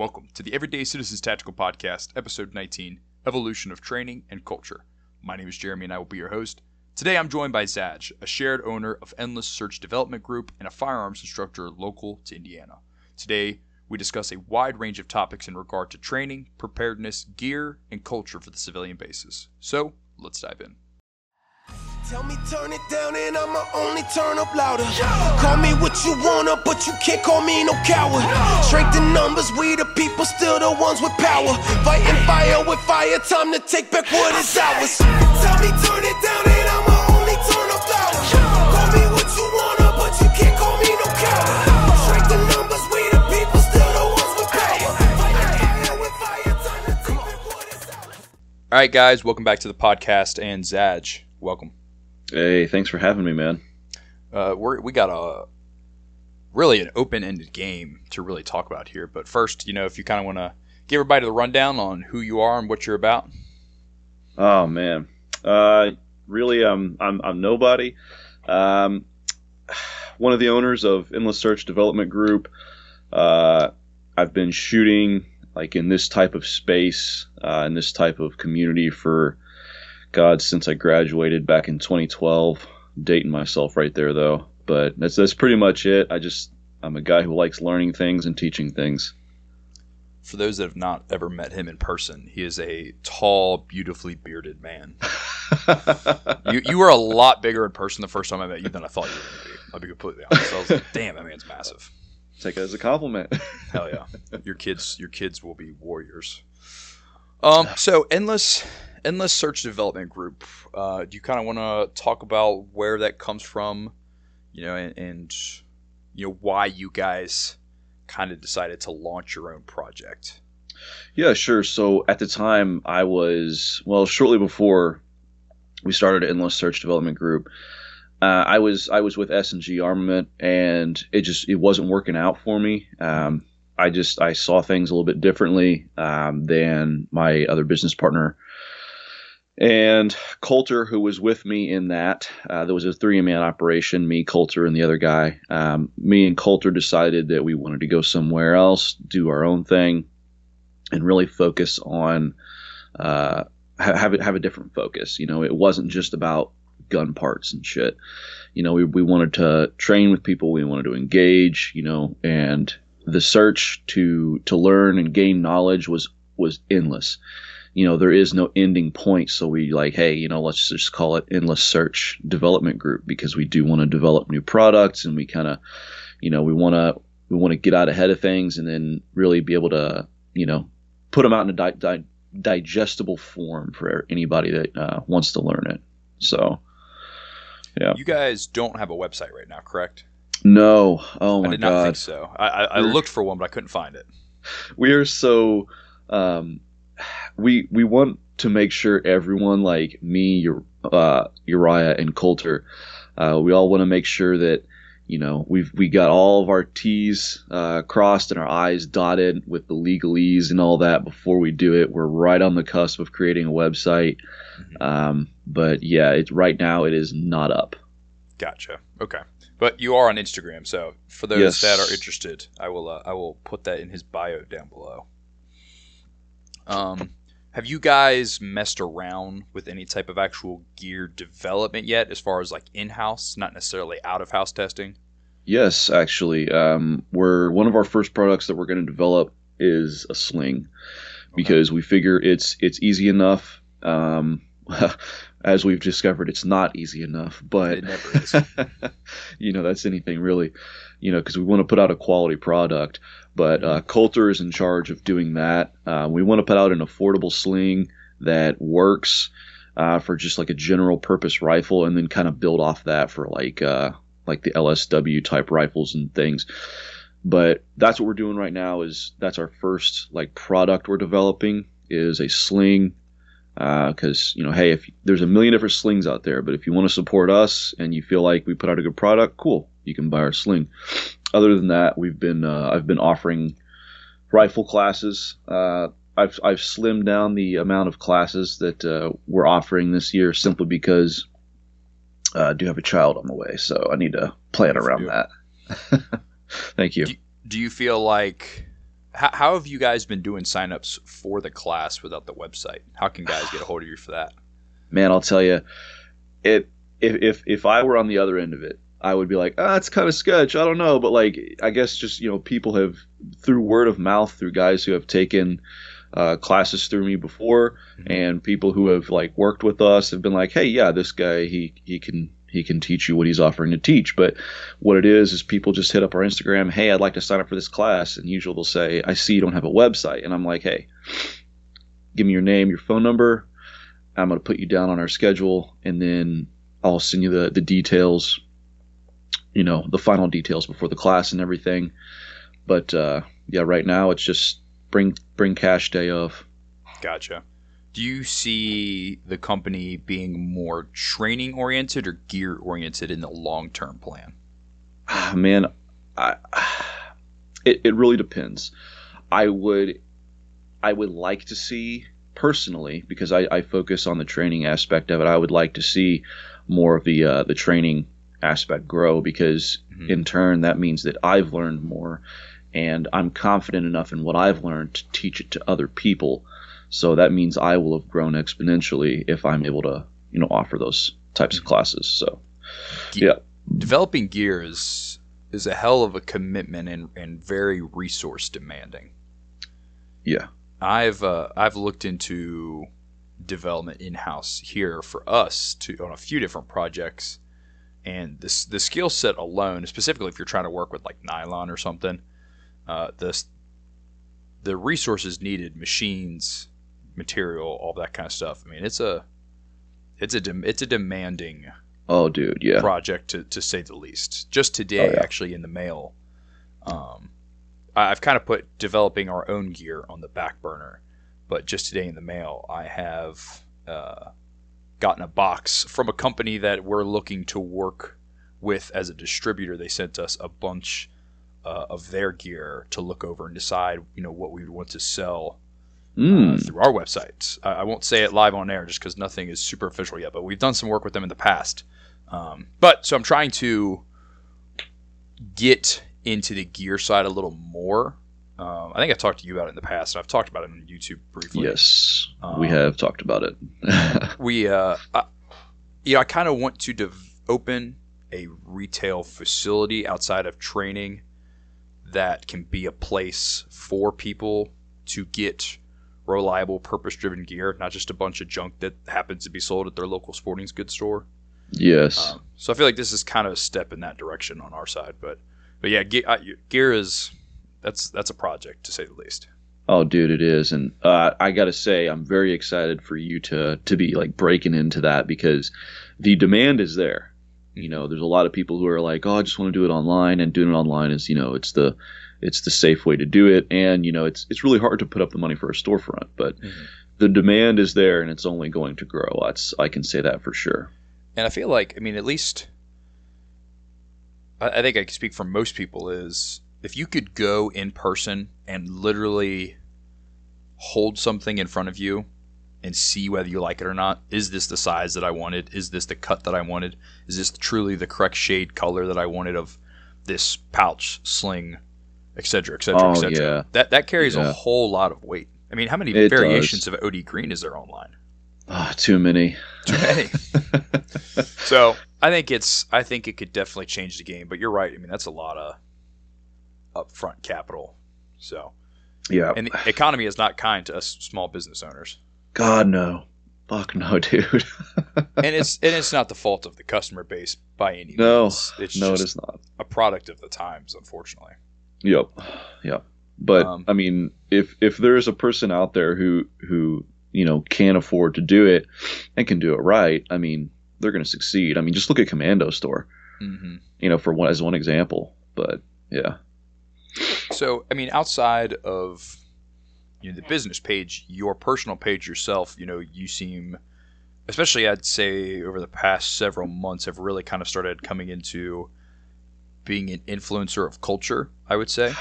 Welcome to the Everyday Citizens Tactical Podcast, Episode 19 Evolution of Training and Culture. My name is Jeremy and I will be your host. Today I'm joined by Zadge, a shared owner of Endless Search Development Group and a firearms instructor local to Indiana. Today we discuss a wide range of topics in regard to training, preparedness, gear, and culture for the civilian bases. So let's dive in. Tell me turn it down and I'ma only turn up louder. Call me what you wanna, but you can't call me no coward. Strength in numbers, we the people, still the ones with power. Fighting fire with fire, time to take back what is ours. Tell me turn it down and I'ma no. All right, guys, welcome back to the podcast. And Zadge, welcome. Hey, thanks for having me, man. Uh, we're, we got a really an open-ended game to really talk about here. But first, you know, if you kind of want to give everybody the rundown on who you are and what you're about. Oh man, uh, really, um, I'm I'm nobody. Um, one of the owners of Endless Search Development Group. Uh, I've been shooting like in this type of space, uh, in this type of community for God since I graduated back in 2012. Dating myself right there though, but that's that's pretty much it. I just I'm a guy who likes learning things and teaching things. For those that have not ever met him in person, he is a tall, beautifully bearded man. you you were a lot bigger in person the first time I met you than I thought you were going to be. I'll be completely honest. I was like, damn, that man's massive. Take it as a compliment. Hell yeah, your kids your kids will be warriors. Um, so endless endless search development group. Uh, do you kind of want to talk about where that comes from, you know, and, and you know why you guys kind of decided to launch your own project? Yeah, sure. So at the time, I was well, shortly before we started Endless Search Development Group. Uh, I was I was with S and G Armament, and it just it wasn't working out for me. Um, I just I saw things a little bit differently um, than my other business partner. And Coulter, who was with me in that, uh, there was a three man operation me, Coulter, and the other guy. Um, me and Coulter decided that we wanted to go somewhere else, do our own thing, and really focus on uh, have have a different focus. You know, it wasn't just about gun parts and shit. You know, we, we wanted to train with people, we wanted to engage, you know, and the search to to learn and gain knowledge was was endless you know there is no ending point so we like hey you know let's just call it endless search development group because we do want to develop new products and we kind of you know we want to we want to get out ahead of things and then really be able to you know put them out in a di- di- digestible form for anybody that uh, wants to learn it so yeah You guys don't have a website right now, correct? no oh I my did not god think so. I, I, I looked for one, but I couldn't find it. we are so um, we we want to make sure everyone like me, uh, Uriah, and Coulter, uh, we all want to make sure that you know we've we got all of our T's uh, crossed and our I's dotted with the legalese and all that before we do it. We're right on the cusp of creating a website, Mhm. um, but yeah, it's right now it is not up. Gotcha. Okay, but you are on Instagram, so for those Yes. that are interested, I will uh, I will put that in his bio down below. Um, have you guys messed around with any type of actual gear development yet, as far as like in house, not necessarily out of house testing? Yes, actually, um, we're one of our first products that we're going to develop is a sling because we figure it's it's easy enough. Um, as we've discovered, it's not easy enough, but It never is. you know that's anything really, you know, because we want to put out a quality product. But uh, Coulter is in charge of doing that. Uh, we want to put out an affordable sling that works uh, for just like a general purpose rifle, and then kind of build off that for like uh, like the LSW type rifles and things. But that's what we're doing right now. Is that's our first like product we're developing is a sling. Because you know, hey, if there's a million different slings out there, but if you want to support us and you feel like we put out a good product, cool, you can buy our sling. Other than that, we've been uh, I've been offering rifle classes. Uh, I've I've slimmed down the amount of classes that uh, we're offering this year simply because uh, I do have a child on the way, so I need to plan Good for around you. that. Thank you. Do, do you feel like how, how have you guys been doing signups for the class without the website? How can guys get a hold of you for that? Man, I'll tell you, it if if if I were on the other end of it, I would be like, ah, it's kind of sketch. I don't know, but like, I guess just you know, people have through word of mouth, through guys who have taken uh, classes through me before, mm-hmm. and people who have like worked with us have been like, hey, yeah, this guy he he can he can teach you what he's offering to teach. But what it is is people just hit up our Instagram, hey, I'd like to sign up for this class, and usually they'll say, I see you don't have a website, and I'm like, hey, give me your name, your phone number. I'm going to put you down on our schedule, and then I'll send you the the details you know the final details before the class and everything. But uh, yeah, right now it's just bring bring cash day of. Gotcha. Do you see the company being more training oriented or gear oriented in the long term plan? Man, I, it it really depends. I would I would like to see personally because I, I focus on the training aspect of it. I would like to see more of the uh, the training aspect grow because mm-hmm. in turn that means that I've learned more and I'm confident enough in what I've learned to teach it to other people. So that means I will have grown exponentially if I'm able to, you know, offer those types of mm-hmm. classes. So, Ge- yeah, developing gear is is a hell of a commitment and, and very resource demanding. Yeah, I've uh, I've looked into development in house here for us to on a few different projects and this the skill set alone, specifically if you're trying to work with like nylon or something, uh, the the resources needed, machines, material, all that kind of stuff. I mean, it's a it's a de- it's a demanding oh dude yeah project to, to say the least. Just today, oh, yeah. actually, in the mail, um, I've kind of put developing our own gear on the back burner, but just today in the mail, I have. Uh, gotten a box from a company that we're looking to work with as a distributor. They sent us a bunch uh, of their gear to look over and decide, you know, what we would want to sell mm. uh, hmm. through our website. I, I, won't say it live on air just because nothing is super official yet, but we've done some work with them in the past. Um, but so I'm trying to get into the gear side a little more um, I think I talked to you about it in the past, and I've talked about it on YouTube briefly. Yes, um, we have talked about it. we, uh, I, you know, I kind of want to open a retail facility outside of training that can be a place for people to get reliable, purpose-driven gear, not just a bunch of junk that happens to be sold at their local sporting goods store. Yes. Um, so I feel like this is kind of a step in that direction on our side, but but yeah, gear is that's that's a project to say the least. Oh, dude, it is, and uh, I got to say, I'm very excited for you to to be like breaking into that because the demand is there. You know, there's a lot of people who are like, "Oh, I just want to do it online," and doing it online is, you know, it's the it's the safe way to do it, and you know, it's it's really hard to put up the money for a storefront, but mm-hmm. the demand is there, and it's only going to grow. That's I can say that for sure. And I feel like, I mean, at least I, I think I can speak for most people is if you could go in person and literally hold something in front of you and see whether you like it or not. Is this the size that I wanted? Is this the cut that I wanted? Is this truly the correct shade color that I wanted of this pouch, sling, etc., etc., etc. That that carries yeah. a whole lot of weight. I mean, how many it variations does. of OD green is there online? Oh, too many. Too many. so I think it's I think it could definitely change the game. But you're right. I mean, that's a lot of upfront capital. So, yeah, and the economy is not kind to us small business owners. God no, fuck no, dude. and it's and it's not the fault of the customer base by any no, means. It's no, it is not a product of the times, unfortunately. Yep, yep. But um, I mean, if if there is a person out there who who you know can afford to do it and can do it right, I mean, they're going to succeed. I mean, just look at Kommando Store. Mm-hmm. You know, for one as one example. But yeah. So, I mean, outside of you know, the business page, your personal page yourself, you know, you seem, especially I'd say over the past several months, have really kind of started coming into being an influencer of culture. I would say.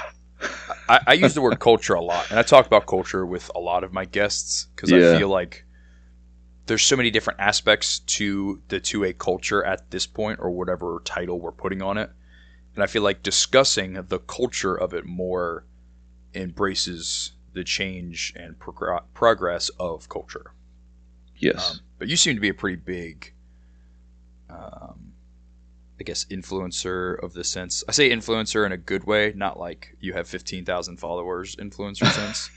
I, I use the word culture a lot, and I talk about culture with a lot of my guests because yeah. I feel like there's so many different aspects to the 2A culture at this point, or whatever title we're putting on it and I feel like discussing the culture of it more embraces the change and progr- progress of culture. Yes. Um, but you seem to be a pretty big, um, I guess, influencer of the sense. I say influencer in a good way, not like you have 15,000 followers influencer sense,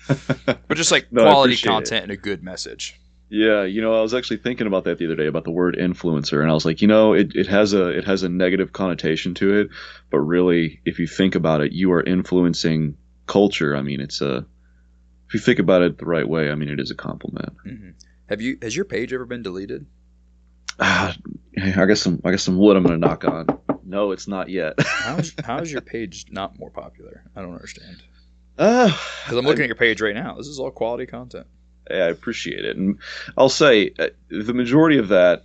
but just like No, quality appreciate it. content and a good message. Yeah, you know, I was actually thinking about that the other day about the word influencer, and I was like, you know, it, it has a it has a negative connotation to it, but really, if you think about it, you are influencing culture. I mean, it's a if you think about it the right way, I mean, it is a compliment. hmm Have you has your page ever been deleted? Ah, I guess some I guess some wood I'm gonna knock on. No, it's not yet. How is, how is your page not more popular? I don't understand. uh, Because I'm looking at your page right now. This is all quality content. I appreciate it, and I'll say uh, the majority of that,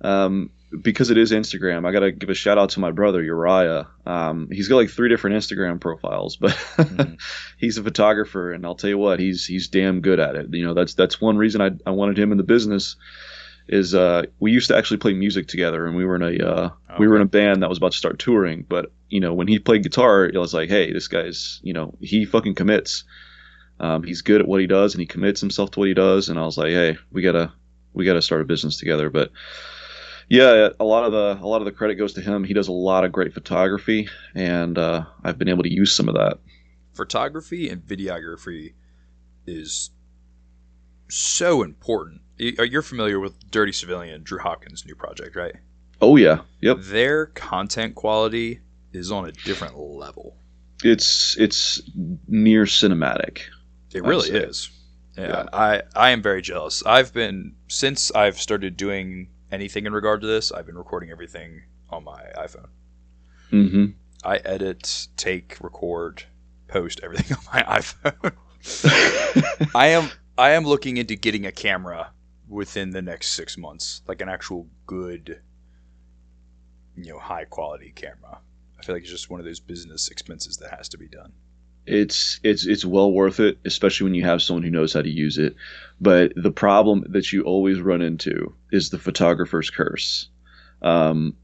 um, because it is Instagram. I got to give a shout out to my brother Uriah. Um, he's got like three different Instagram profiles, but Mhm. he's a photographer, and I'll tell you what, he's he's damn good at it. You know, that's that's one reason I I wanted him in the business. Is uh, we used to actually play music together, and we were in a uh, we were in a band that was about to start touring. But you know, when he played guitar, it was like, hey, this guy's you know he fucking commits. Um, he's good at what he does, and he commits himself to what he does. And I was like, hey, we gotta we gotta start a business together. But yeah, a lot of the a lot of the credit goes to him. He does a lot of great photography, and uh, I've been able to use some of that. photography and videography is so important. Uh, You're familiar with Dirty Civilian, Drew Hopkins' new project, right? Oh yeah, yep. Their content quality is on a different level. It's it's near cinematic. It really is. Yeah, Yeah. I I am very jealous. I've been since I've started doing anything in regard to this. I've been recording everything on my iPhone. Mm-hmm. I edit, take, record, post everything on my iPhone. I am I am looking into getting a camera within the next six months, like an actual good, you know, high quality camera. I feel like it's just one of those business expenses that has to be done. It's it's it's well worth it, especially when you have someone who knows how to use it. But the problem that you always run into is the photographer's curse. Um,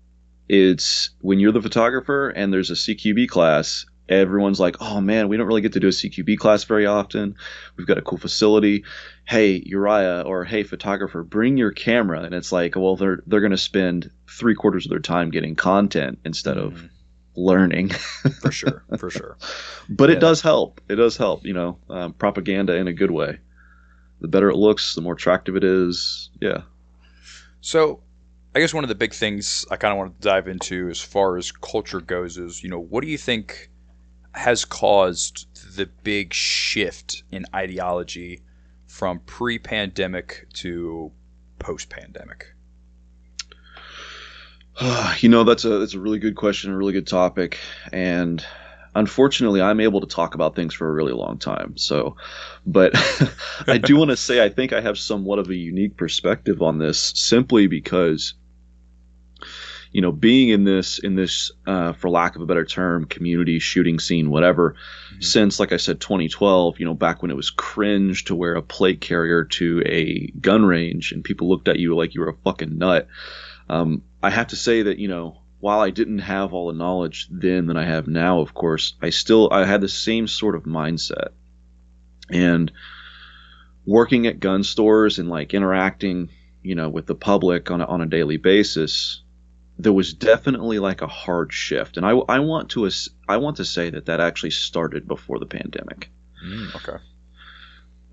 it's when you're the photographer and there's a CQB class. Everyone's like, "Oh man, we don't really get to do a CQB class very often. We've got a cool facility. Hey, Uriah, or hey, photographer, bring your camera." And it's like, well, they're they're going to spend three quarters of their time getting content instead of Mhm. Learning. for sure, for sure. but Yeah. it does help. It does help. You know, um, propaganda in a good way. The better it looks, the more attractive it is. Yeah. So, I guess one of the big things I kind of want to dive into as far as culture goes is, you know, what do you think has caused the big shift in ideology from pre-pandemic to post-pandemic? you know, that's a that's a really good question, a really good topic, and unfortunately, I'm able to talk about things for a really long time. So, but I do want to say I think I have somewhat of a unique perspective on this, simply because. You know, being in this in this, uh, for lack of a better term, community shooting scene, whatever, Mhm. since like I said, 2012. You know, back when it was cringe to wear a plate carrier to a gun range, and people looked at you like you were a fucking nut. Um, I have to say that you know, while I didn't have all the knowledge then that I have now, of course, I still I had the same sort of mindset, and working at gun stores and like interacting, you know, with the public on a, on a daily basis. There was definitely like a hard shift, and I, I want to I want to say that that actually started before the pandemic. Mm, okay.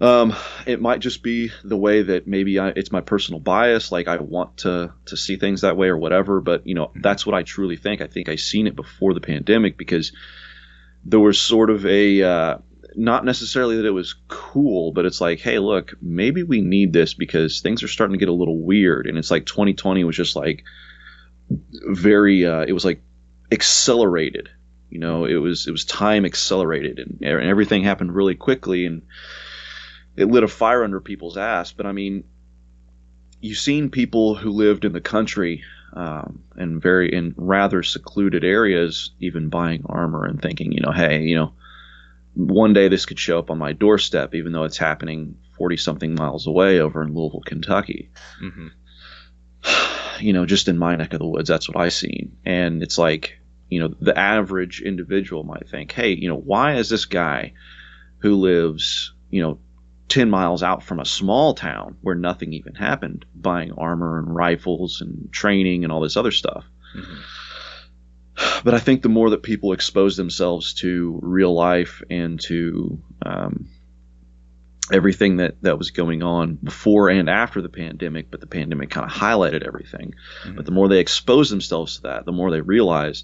Um, it might just be the way that maybe I, it's my personal bias. Like I want to to see things that way or whatever. But you know, that's what I truly think. I think I seen it before the pandemic because there was sort of a uh, not necessarily that it was cool, but it's like, hey, look, maybe we need this because things are starting to get a little weird. And it's like 2020 was just like very. Uh, it was like accelerated. You know, it was it was time accelerated, and, and everything happened really quickly, and it lit a fire under people's ass. But I mean, you've seen people who lived in the country um, and very in rather secluded areas, even buying armor and thinking, you know, hey, you know, one day this could show up on my doorstep, even though it's happening forty something miles away over in Louisville, Kentucky. hmm You know, just in my neck of the woods, that's what I seen, and it's like, you know, the average individual might think, hey, you know, why is this guy who lives, you know, 10 miles out from a small town where nothing even happened, buying armor and rifles and training and all this other stuff. But I think the more that people expose themselves to real life and to um, everything that, that was going on before and after the pandemic, but the pandemic kind of highlighted everything. Mhm. But the more they expose themselves to that, the more they realize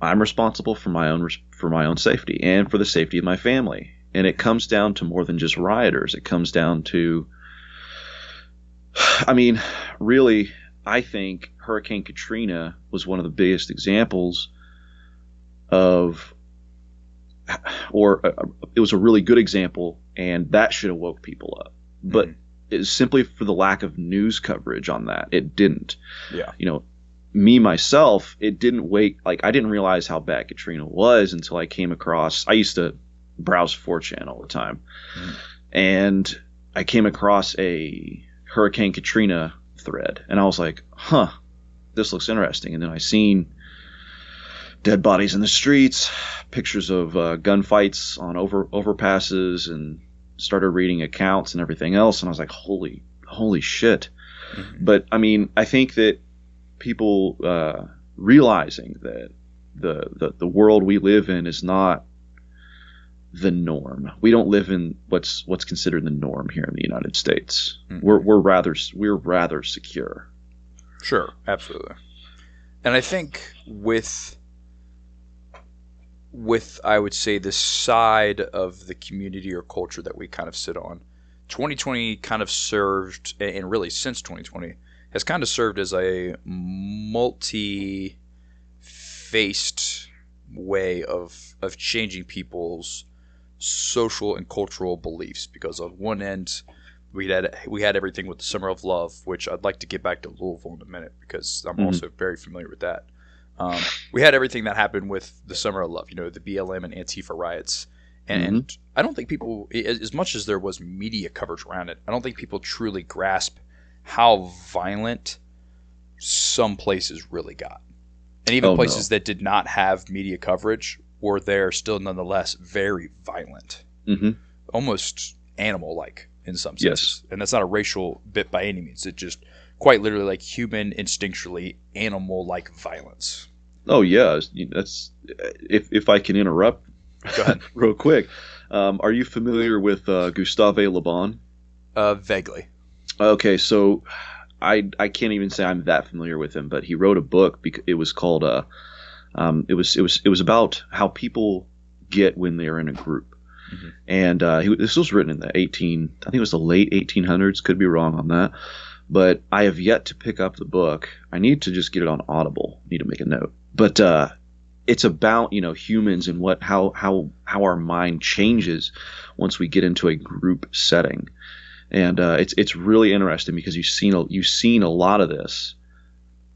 I'm responsible for my own for my own safety and for the safety of my family. And it comes down to more than just rioters. It comes down to I mean, really, I think Hurricane Katrina was one of the biggest examples of or uh, it was a really good example and that should have woke people up. But Mhm. it's simply for the lack of news coverage on that. It didn't. Yeah. You know, me myself, it didn't wait. Like I didn't realize how bad Katrina was until I came across. I used to browse 4chan all the time, Mhm. and I came across a Hurricane Katrina thread, and I was like, "Huh, this looks interesting." And then I seen dead bodies in the streets, pictures of uh, gunfights on over overpasses, and started reading accounts and everything else, and I was like, "Holy, holy shit!" Mhm. But I mean, I think that people uh, realizing that the, the the world we live in is not the norm. We don't live in what's what's considered the norm here in the United States. Mhm. We're we're rather we're rather secure. Sure, absolutely. And I think with with I would say the side of the community or culture that we kind of sit on, 2020 kind of served and really since 2020 has kind of served as a multi faced way of of changing people's social and cultural beliefs because on one end we had we had everything with the summer of love which i'd like to get back to louisville in a minute because i'm Mhm. also very familiar with that um, we had everything that happened with the summer of love you know the blm and antifa riots and i don't think people as much as there was media coverage around it i don't think people truly grasp how violent some places really got and even Oh, no. places that did not have media coverage were there still nonetheless very violent hmm almost animal like in some Yes. And that's not a racial bit by any means. It's just quite literally like human instinctually animal like violence. Oh yeah, that's if if I can interrupt real quick. Um, are you familiar with uh, Gustave Le Bon? Uh, vaguely. Okay, so I I can't even say I'm that familiar with him, but he wrote a book. Because it was called uh, um, it was it was it was about how people get when they're in a group, Mhm. and uh, he, this was written in the 18 I think it was the late 1800s. Could be wrong on that, but I have yet to pick up the book. I need to just get it on Audible. need to make a note, but uh, it's about you know humans and what how how how our mind changes once we get into a group setting and uh, it's it's really interesting because you've seen a, you've seen a lot of this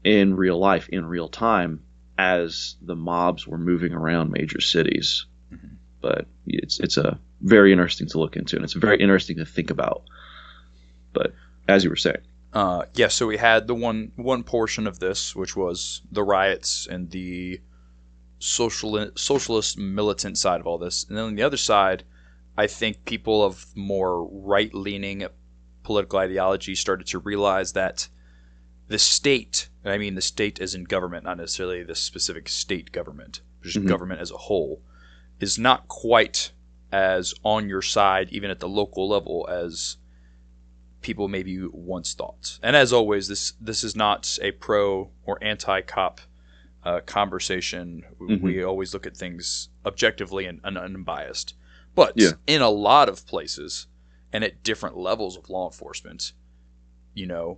in real life in real time as the mobs were moving around major cities. Mhm. But it's it's a very interesting to look into and it's very interesting to think about. But as you were saying, Uh, yeah, so we had the one one portion of this, which was the riots and the social socialist militant side of all this, and then on the other side, I think people of more right leaning political ideology started to realize that the state, and I mean the state as in government, not necessarily the specific state government, but just Mhm. government as a whole, is not quite as on your side, even at the local level, as people maybe once thought. And as always, this this is not a pro or anti cop uh, conversation. Mhm. We always look at things objectively and, and unbiased. But Yeah. in a lot of places and at different levels of law enforcement, you know,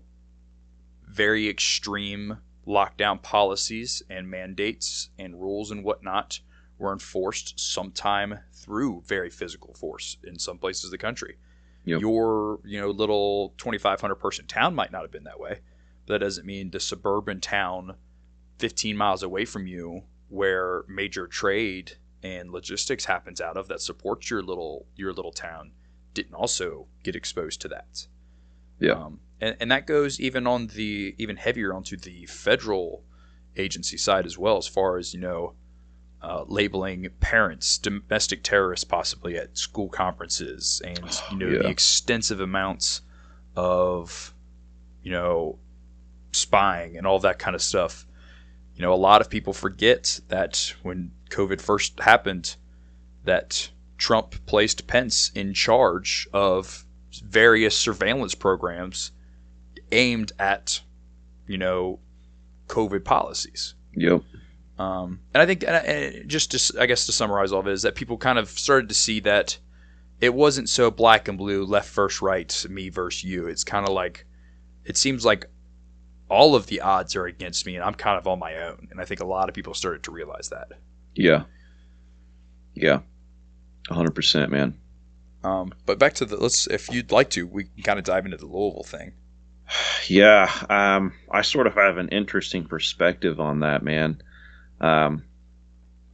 very extreme lockdown policies and mandates and rules and whatnot were enforced sometime through very physical force in some places of the country. Yep. Your, you know, little 2,500 person town might not have been that way. But that doesn't mean the suburban town 15 miles away from you where major trade and logistics happens out of that supports your little your little town didn't also get exposed to that. Yeah. Um, and, and that goes even on the even heavier onto the federal agency side as well, as far as you know, uh, labeling parents domestic terrorists possibly at school conferences, and you know Yeah. the extensive amounts of you know spying and all that kind of stuff. You know, a lot of people forget that when COVID first happened, that Trump placed Pence in charge of various surveillance programs aimed at, you know, COVID policies. Yep. Um, and I think, and I- and just to, I guess to summarize all of it, is that people kind of started to see that it wasn't so black and blue, left versus right, me versus you. It's kind of like, it seems like all of the odds are against me, and I'm kind of on my own. And I think a lot of people started to realize that. Yeah. Yeah. hundred percent, man. Um, but back to the let's, if you'd like to, we can kind of dive into the Louisville thing. Yeah, um, I sort of have an interesting perspective on that, man. Um,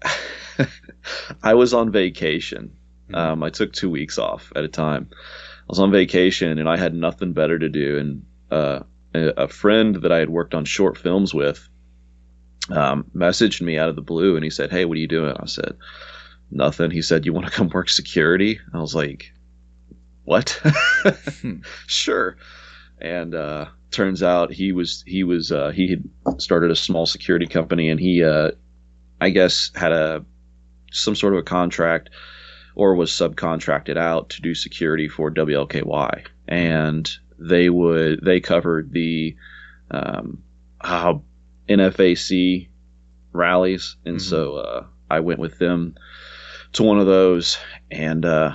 I was on vacation. Um, I took two weeks off at a time. I was on vacation and I had nothing better to do. And uh, a friend that I had worked on short films with um, messaged me out of the blue and he said, Hey, what are you doing? I said, Nothing. He said, You want to come work security? I was like, What? sure. And uh, turns out he was he was uh, he had started a small security company and he uh, I guess had a some sort of a contract or was subcontracted out to do security for WLKY, and they would they covered the um, uh, NFAC rallies, and Mhm. so uh, I went with them to one of those, and uh,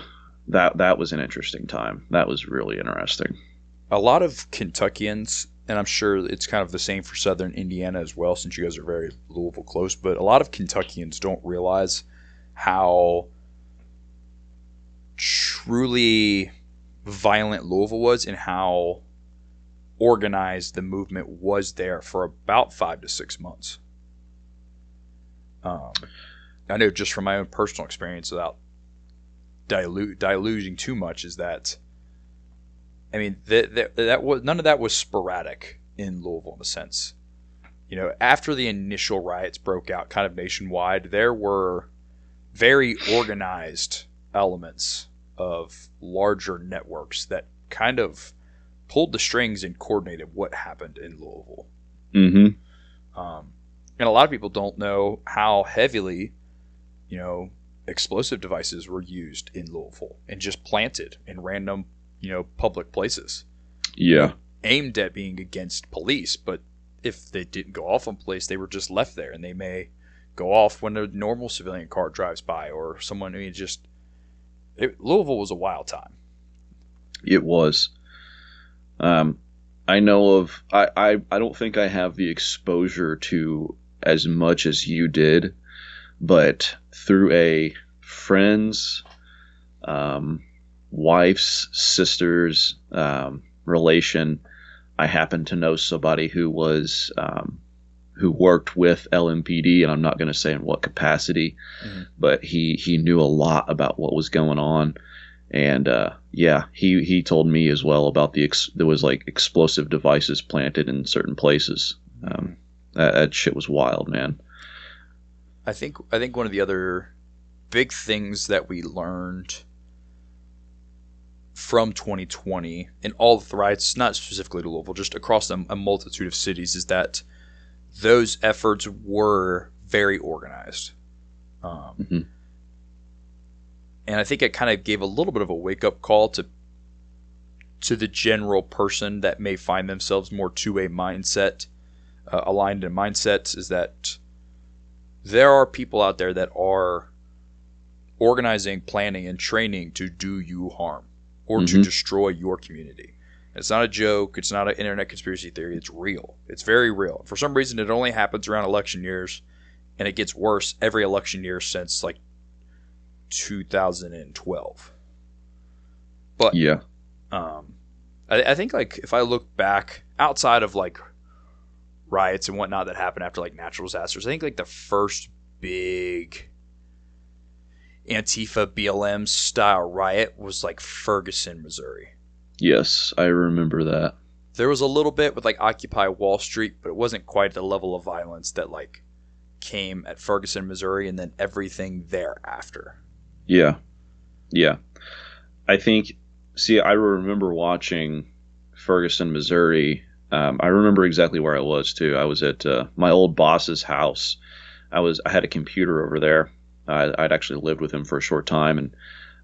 that that was an interesting time. That was really interesting. A lot of Kentuckians, and I'm sure it's kind of the same for Southern Indiana as well, since you guys are very Louisville close. But a lot of Kentuckians don't realize how truly violent Louisville was and how organized the movement was there for about five to six months. Um, I know just from my own personal experience, without dilute diluting too much, is that I mean, that, that, that was none of that was sporadic in Louisville in a sense. You know, after the initial riots broke out kind of nationwide, there were very organized elements of larger networks that kind of pulled the strings and coordinated what happened in Louisville. Mm-hmm. Um, and a lot of people don't know how heavily, you know, explosive devices were used in Louisville and just planted in random, you know, public places Yeah. aimed at being against police. But if they didn't go off on police, they were just left there, and they may go off when a normal civilian car drives by or someone. I mean, just it, Louisville was a wild time. It was. Um, I know of. I, I. I don't think I have the exposure to as much as you did, but through a friend's, um, wife's sister's um, relation, I happen to know somebody who was um, who worked with LMPD, and I'm not going to say in what capacity, Mhm. but he he knew a lot about what was going on and uh, yeah, he he told me as well about the ex- there was like explosive devices planted in certain places. Um, that, that shit was wild, man. I think I think one of the other big things that we learned from 2020 in all the riots, not specifically to Louisville, just across a, a multitude of cities, is that those efforts were very organized. Um, Mhm. And I think it kind of gave a little bit of a wake up call to to the general person that may find themselves more to a mindset uh, aligned in mindsets is that there are people out there that are organizing, planning, and training to do you harm or to Mhm. destroy your community. It's not a joke. It's not an internet conspiracy theory. It's real. It's very real. For some reason, it only happens around election years, and it gets worse every election year since like 2012. But Yeah, um, I, I think like if I look back outside of like riots and whatnot that happened after like natural disasters, I think like the first big Antifa BLM style riot was like Ferguson, Missouri. yes, I remember that. There was a little bit with like Occupy Wall Street, but it wasn't quite the level of violence that like came at Ferguson, Missouri, and then everything thereafter. Yeah, yeah. I think. See, I remember watching Ferguson, Missouri. Um, I remember exactly where I was too. I was at uh, my old boss's house. I was I had a computer over there. I, I'd actually lived with him for a short time, and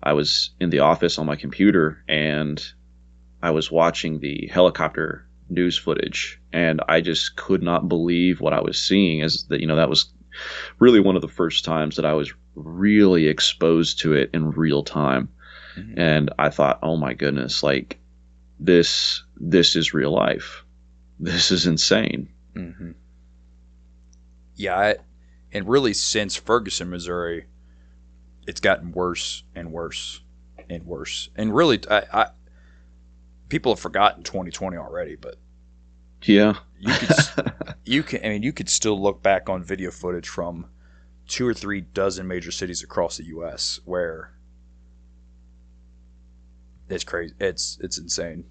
I was in the office on my computer, and I was watching the helicopter news footage, and I just could not believe what I was seeing. As that, you know, that was really one of the first times that I was really exposed to it in real time, Mhm. and I thought, oh my goodness, like this, this is real life. This is insane. Mm-hmm. Yeah, I, and really since Ferguson, Missouri, it's gotten worse and worse and worse. And really, I, I people have forgotten 2020 already, but Yeah, you could you can I mean you could still look back on video footage from two or three dozen major cities across the U.S. where it's crazy. It's it's insane.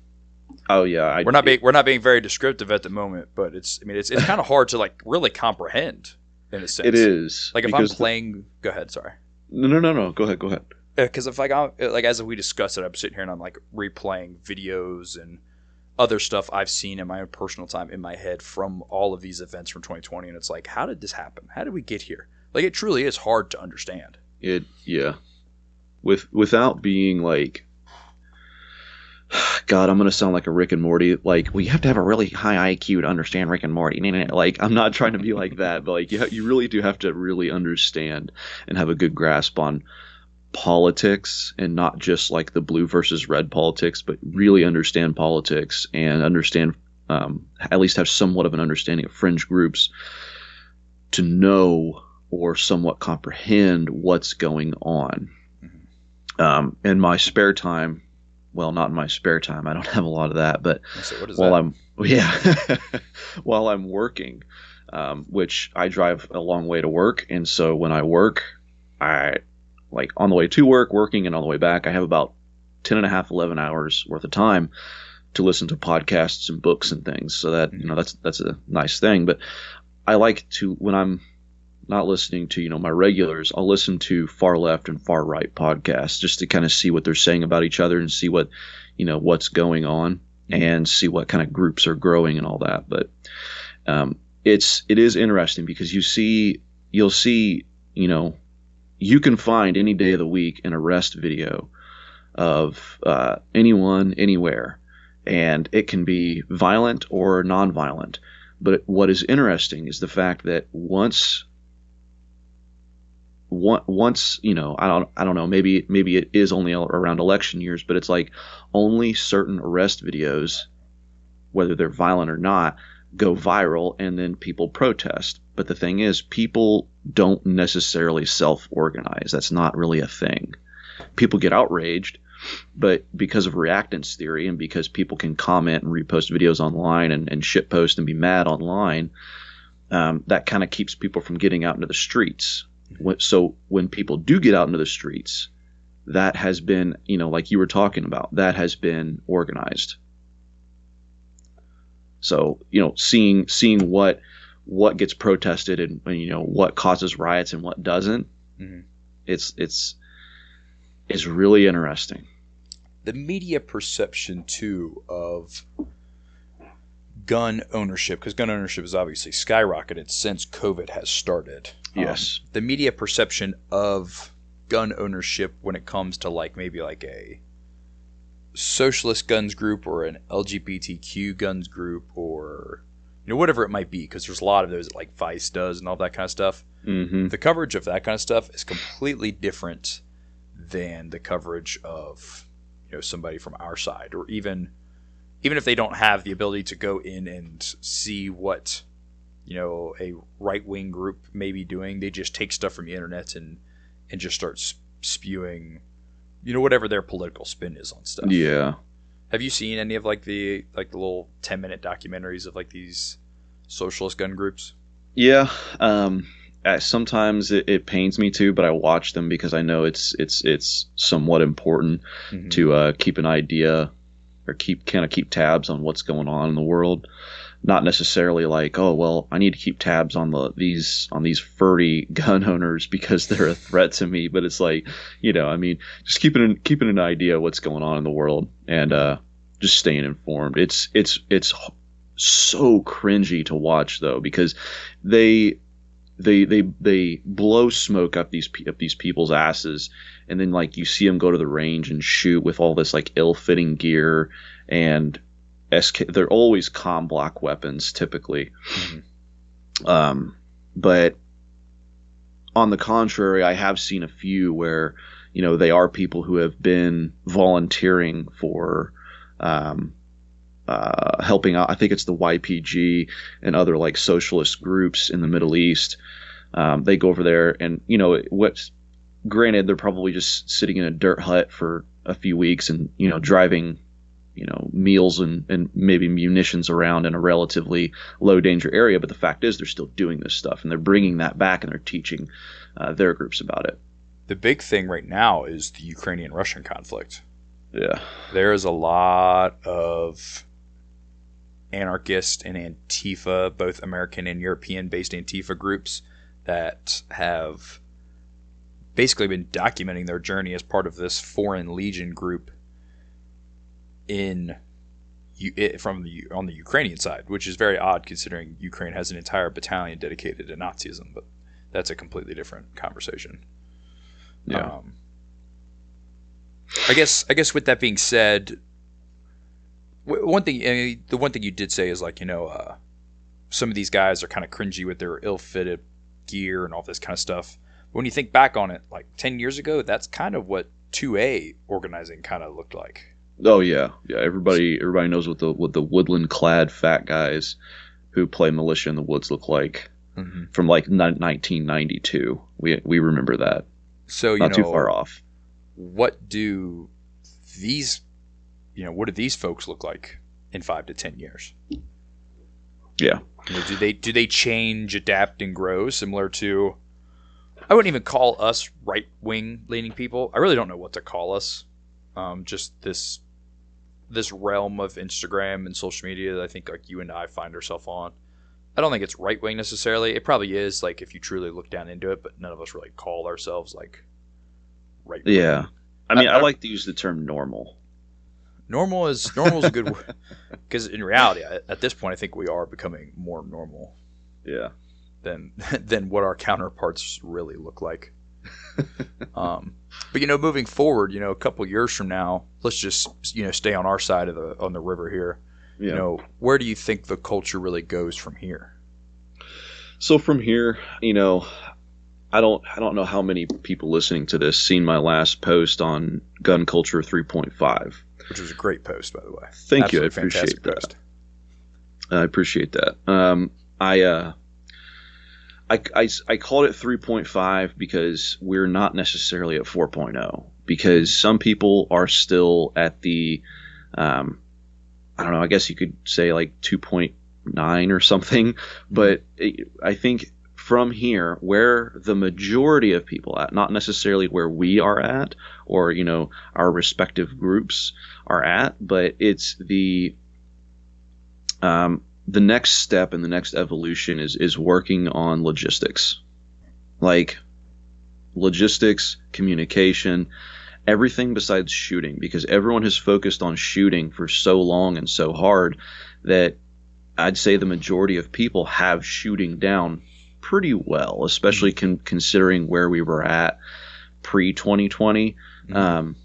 oh yeah. I, We're not being we're not being very descriptive at the moment, but it's I mean it's it's kind of hard to like really comprehend in a sense. It is Like if I'm because the- playing, go ahead. Sorry. no, no, no, no. Go ahead. Go ahead. Uh, because if I got uh, like as we discussed it, I'm sitting here and I'm like replaying videos and other stuff I've seen in my own personal time in my head from all of these events from 2020, and it's like, how did this happen? How did we get here? Like it truly is hard to understand. It yeah. With without being like God, I'm gonna sound like a Rick and Morty. Like, well, you have to have a really high IQ to understand Rick and Morty. Like, I'm not trying to be like that, but like, you, ha- you really do have to really understand and have a good grasp on politics and not just like the blue versus red politics, but really understand politics and understand, um, at least have somewhat of an understanding of fringe groups to know or somewhat comprehend what's going on. Um, in my spare time, well, not in my spare time, I don't have a lot of that, but So while that? I'm yeah, while I'm working, um, which I drive a long way to work, and so when I work, I like on the way to work, working, and on the way back, I have about 10 and a half, 11 hours worth of time to listen to podcasts and books and things. So that you know that's that's a nice thing. But I like to when I'm not listening to you know my regulars, I'll listen to far left and far right podcasts just to kind of see what they're saying about each other and see what you know what's going on and see what kind of groups are growing and all that. But um, it's it is interesting because you see you'll see you know you can find any day of the week an arrest video of uh, anyone anywhere, and it can be violent or non-violent. But what is interesting is the fact that once once you know I don't I don't know maybe maybe it is only around election years but it's like only certain arrest videos whether they're violent or not go viral and then people protest. But the thing is people don't necessarily self-organize. That's not really a thing. People get outraged but because of reactance theory and because people can comment and repost videos online and, and shitpost and be mad online um, that kind of keeps people from getting out into the streets so when people do get out into the streets that has been you know like you were talking about that has been organized so you know seeing seeing what what gets protested and, and, you know what causes riots and what doesn't Mhm. it's it's it's really interesting the media perception too of gun ownership because gun ownership has obviously skyrocketed since covid has started Um, Yes. the media perception of gun ownership when it comes to like maybe like a socialist guns group or an lgbtq guns group or you know whatever it might be because there's a lot of those that like vice does and all that kind of stuff mm-hmm. the coverage of that kind of stuff is completely different than the coverage of you know somebody from our side or even even if they don't have the ability to go in and see what you know a right wing group may be doing they just take stuff from the internet and and just start spewing you know whatever their political spin is on stuff. Yeah. Have you seen any of like the like the little 10 minute documentaries of like these socialist gun groups? Yeah um sometimes it, it pains me to, but i watch them because i know it's it's it's somewhat important Mhm. to uh, keep an idea or keep kind of keep tabs on what's going on in the world. Not necessarily like, oh well, I need to keep tabs on the these on these furry gun owners because they're a threat to me. But it's like, you know, I mean, just keeping an, keeping an idea of what's going on in the world and uh, just staying informed. It's it's it's so cringy to watch though because they they they they blow smoke up these up these people's asses and then like you see them go to the range and shoot with all this like ill-fitting gear and SK they're always Combloc weapons typically mm-hmm. um but on the contrary I have seen a few where you know they are people who have been volunteering for um uh, helping out. I think it's the YPG and other like socialist groups in the Middle East. Um, they go over there, and you know what's granted they're probably just sitting in a dirt hut for a few weeks and you know driving you know meals and, and maybe munitions around in a relatively low danger area but the fact is they're still doing this stuff and they're bringing that back and they're teaching uh, their groups about it the big thing right now is the ukrainian russian conflict yeah there is a lot of anarchist and Antifa, both American and European based Antifa groups that have basically been documenting their journey as part of this Foreign Legion group in from the on the Ukrainian side, which is very odd considering Ukraine has an entire battalion dedicated to Nazism, but that's a completely different conversation. Yeah. Um, I guess I guess with that being said, one thing, I mean, the one thing you did say is like you know, uh, some of these guys are kind of cringy with their ill-fitted gear and all this kind of stuff. But when you think back on it, like ten years ago, that's kind of what two A organizing kind of looked like. Oh yeah, yeah. Everybody, everybody knows what the what the woodland-clad fat guys who play militia in the woods look like mm-hmm. from like 1992. We we remember that. So not know, too far off. What do these you know, what do these folks look like in five to ten years? Yeah. You know, do they do they change, adapt, and grow similar to? I wouldn't even call us right wing leaning people. I really don't know what to call us. Um, just this this realm of Instagram and social media that I think like you and I find ourselves on. I don't think it's right wing necessarily. It probably is like if you truly look down into it, but none of us really call ourselves like right. Yeah, I mean, I, I, I like to use the term normal. Normal is normal is a good word because in reality, at this point, I think we are becoming more normal. Yeah. Than than what our counterparts really look like. um, but you know, moving forward, you know, a couple years from now, let's just you know stay on our side of the on the river here. Yeah. You know, where do you think the culture really goes from here? So from here, you know, I don't I don't know how many people listening to this seen my last post on gun culture 3.5 which was a great post, by the way. Thank Absolutely you. I appreciate that. Post. I appreciate that. Um, I, uh, I, I, I called it 3.5 because we're not necessarily at 4.0 because some people are still at the, um, I don't know, I guess you could say like 2.9 or something, but it, I think from here where the majority of people at not necessarily where we are at or you know our respective groups are at but it's the um, the next step and the next evolution is is working on logistics. Like logistics communication everything besides shooting because everyone has focused on shooting for so long and so hard that I'd say the majority of people have shooting down pretty well, especially con- considering where we were at pre 2020. Mm-hmm. Um,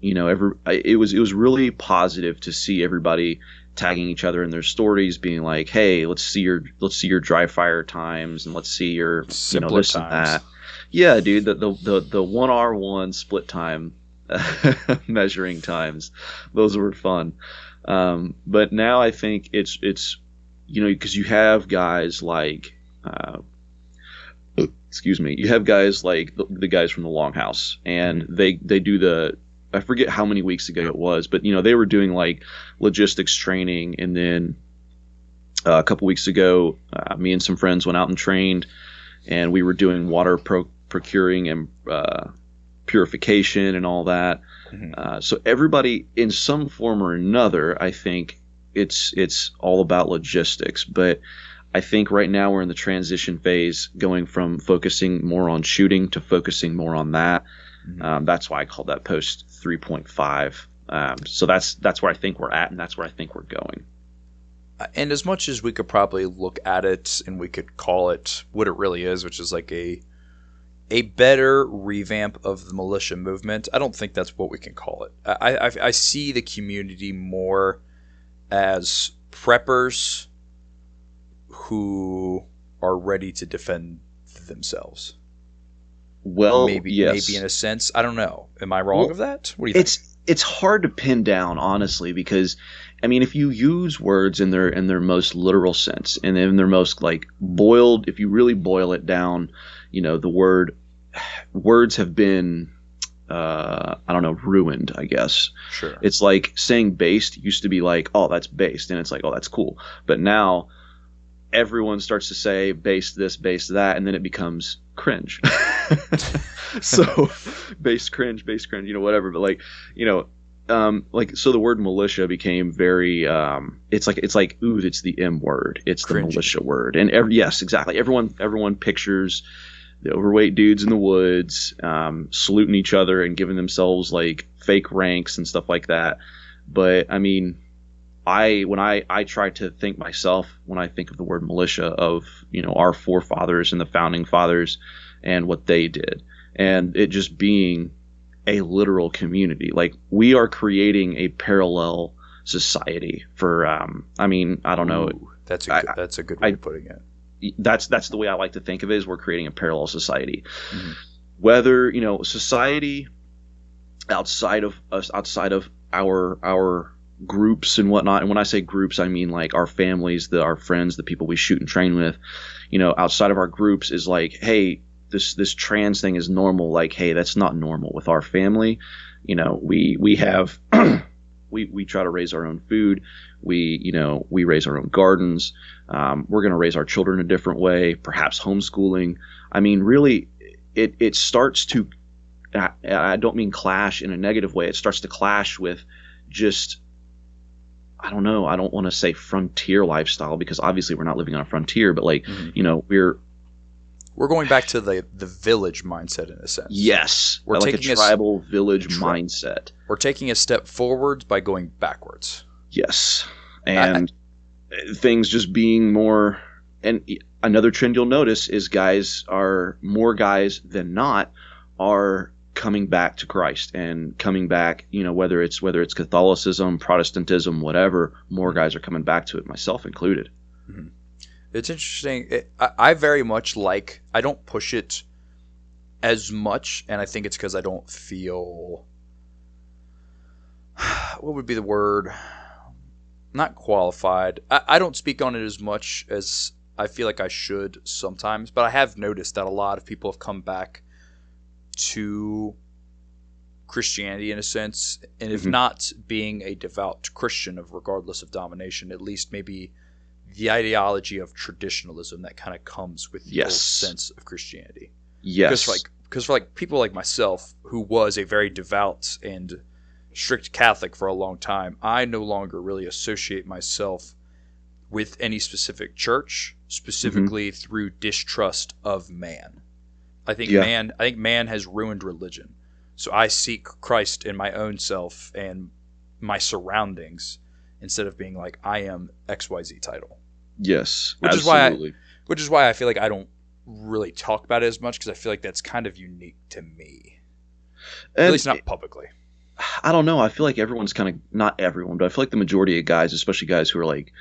you know, every it was it was really positive to see everybody tagging each other in their stories, being like, "Hey, let's see your let's see your dry fire times, and let's see your Simpler you know this times. and that." Yeah, dude, the the the, the one R one split time measuring times, those were fun. Um, but now I think it's it's you know because you have guys like uh, excuse me, you have guys like the, the guys from the Longhouse, and mm-hmm. they they do the I forget how many weeks ago it was, but you know they were doing like logistics training, and then uh, a couple weeks ago, uh, me and some friends went out and trained, and we were doing water pro- procuring and uh, purification and all that. Mhm. Uh, so everybody, in some form or another, I think it's it's all about logistics. But I think right now we're in the transition phase, going from focusing more on shooting to focusing more on that. Mhm. Um, that's why I called that post 3.5. Um, so that's that's where I think we're at, and that's where I think we're going. and as much as we could probably look at it and we could call it what it really is, which is like a a better revamp of the militia movement, I don't think that's what we can call it. I I, I see the community more as preppers who are ready to defend themselves. Well, maybe yes. maybe in a sense. I don't know. Am I wrong Well, of that? What do you think? it's it's hard to pin down honestly because I mean if you use words in their in their most literal sense and in their most like boiled if you really boil it down, you know, the word words have been uh, I don't know ruined I guess Sure. it's like saying based used to be like oh that's based and it's like oh that's cool but now everyone starts to say base this base that and then it becomes cringe. So base cringe base cringe you know whatever. But like you know um like so the word militia became very um it's like it's like ooh it's the m word. It's the Cringy. militia word. And every yes exactly. Everyone everyone pictures the overweight dudes in the woods um, saluting each other and giving themselves like fake ranks and stuff like that. But i mean i when i i try to think myself when i think of the word militia of you know our forefathers and the founding fathers and what they did and it just being a literal community like we are creating a parallel society for um i mean i don't know Ooh, that's a I- good, that's a good way I- of putting it. that's that's the way I like to think of it is we're creating a parallel society. Mhm. Whether you know society outside of us, outside of our our groups and whatnot. And when I say groups, I mean like our families, the our friends, the people we shoot and train with. You know, outside of our groups is like, hey, this this trans thing is normal. Like, hey, that's not normal with our family. You know, we we have. We, we try to raise our own food. We you know we raise our own gardens. Um, we're going to raise our children a different way, perhaps homeschooling. I mean, really, it, it starts to, I, I don't mean clash in a negative way, it starts to clash with just, I don't know, I don't want to say frontier lifestyle because obviously we're not living on a frontier, but like, Mhm. you know, we're, We're going back to the the village mindset in a sense. yes, We're like a taking a tribal village Tri- mindset. We're taking a step forwards by going backwards. Yes. And things just being more and another trend you'll notice is guys are more guys than not are coming back to Christ and coming back, you know, whether it's whether it's Catholicism, Protestantism, whatever, more mm-hmm. guys are coming back to it, myself included. Mm-hmm. It's interesting. It, I, I very much like. I don't push it as much, and I think it's because I don't feel. What would be the word? Not qualified. I, I don't speak on it as much as I feel like I should sometimes, but I have noticed that a lot of people have come back to Christianity in a sense, and if Mhm. not being a devout Christian of regardless of domination, at least maybe the ideology of traditionalism that kind of comes with the Yes. sense of Christianity. Yes. Because like because for like people like myself who was a very devout and strict Catholic for a long time, I no longer really associate myself with any specific church, specifically through distrust of man. I think Yeah. man I think man has ruined religion. So I seek Christ in my own self and my surroundings instead of being like I am XYZ title. yes. Which is why I- Which is why I feel like I don't really talk about it as much because I feel like that's kind of unique to me. At least not publicly. I don't know. I feel like everyone's kind of not everyone, but I feel like the majority of guys, especially guys who are like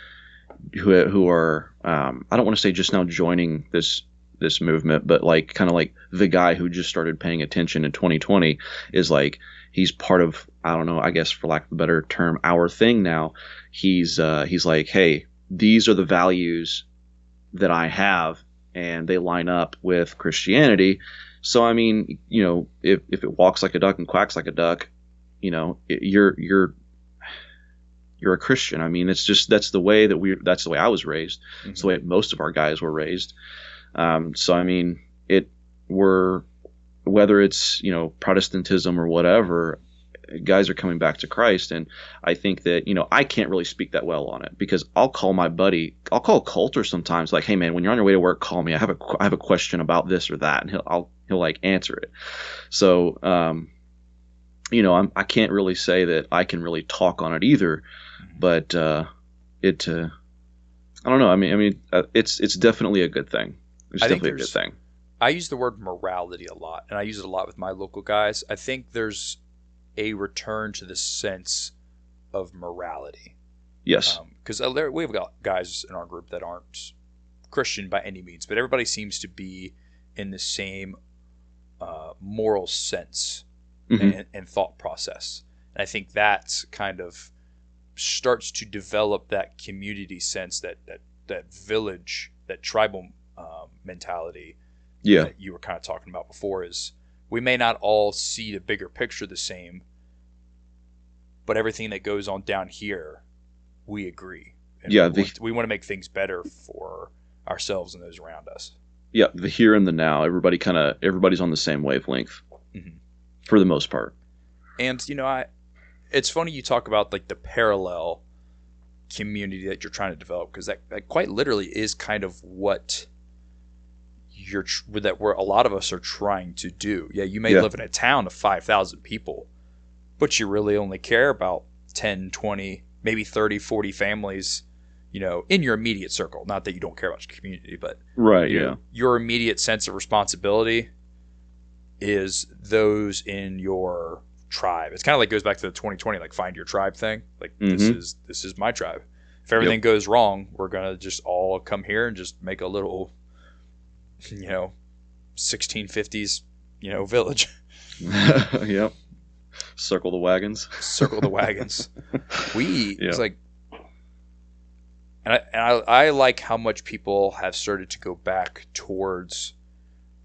who who are um, I don't want to say just now joining this this movement, but like kind of like the guy who just started paying attention in 2020 is like he's part of I don't know. I guess for lack of a better term, our thing now. He's uh, he's like, hey, these are the values that I have, and they line up with Christianity. So I mean, you know, if if it walks like a duck and quacks like a duck, you know it- you're you're you're a christian i mean it's just that's the way that we that's the way i was raised it's the way most of our guys were raised um, so i mean it we're whether it's you know Protestantism or whatever, guys are coming back to Christ, and I think that you know I can't really speak that well on it because I'll call my buddy, I'll call Coulter sometimes, like, hey man, when you're on your way to work, call me. I have a I have a question about this or that, and he'll I'll he'll like answer it. So um, you know I'm I can't really say that I can really talk on it either, but uh, it uh, I don't know. I mean I mean uh, it's it's definitely a good thing. It's I think definitely a good thing. I use the word morality a lot, and I use it a lot with my local guys. I think there's a return to the sense of morality. Yes. Because there we've got guys in our group that aren't Christian by any means, but everybody seems to be in the same uh, moral sense Mhm. and, and thought process. And I think that kind of starts to develop that community sense, that that that village, that tribal um, mentality yeah. that you were kind of talking about before is we may not all see the bigger picture the same, but everything that goes on down here, we agree. And Yeah, we, the- want, we want to make things better for ourselves and those around us. Yeah. The here and the now. Everybody kind of everybody's on the same wavelength Mhm. for the most part. And you know, I it's funny you talk about like the parallel community that you're trying to develop because that, that quite literally is kind of what you're tr- that we're a lot of us are trying to do. Yeah, you may Yeah. live in a town of 5,000 people, but you really only care about 10, 20, maybe 30, 40 families, you know, in your immediate circle. Not that you don't care about your community, but Right. you Yeah. know, your immediate sense of responsibility is those in your tribe. It's kind of like goes back to the 2020 like find your tribe thing. Like this Mhm. is this is my tribe. If everything goes wrong, we're gonna just all come here and just make a little, you know, 1650s, you know, village. yep. Circle the wagons. Circle the wagons. We it's like, and I, and I I like how much people have started to go back towards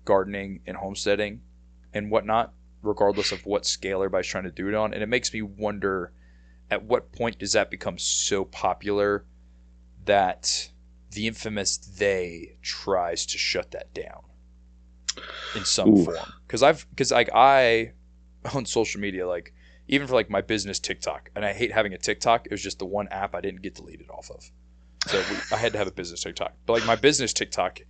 gardening and homesteading and whatnot, regardless of what scale everybody's trying to do it on. And it makes me wonder, at what point does that become so popular that the infamous they tries to shut that down in some Ooh. form? Because I've because like I on social media like even for like my business TikTok, and I hate having a TikTok. It was just the one app I didn't get deleted off of, so we, I had to have a business TikTok. But like my business TikTok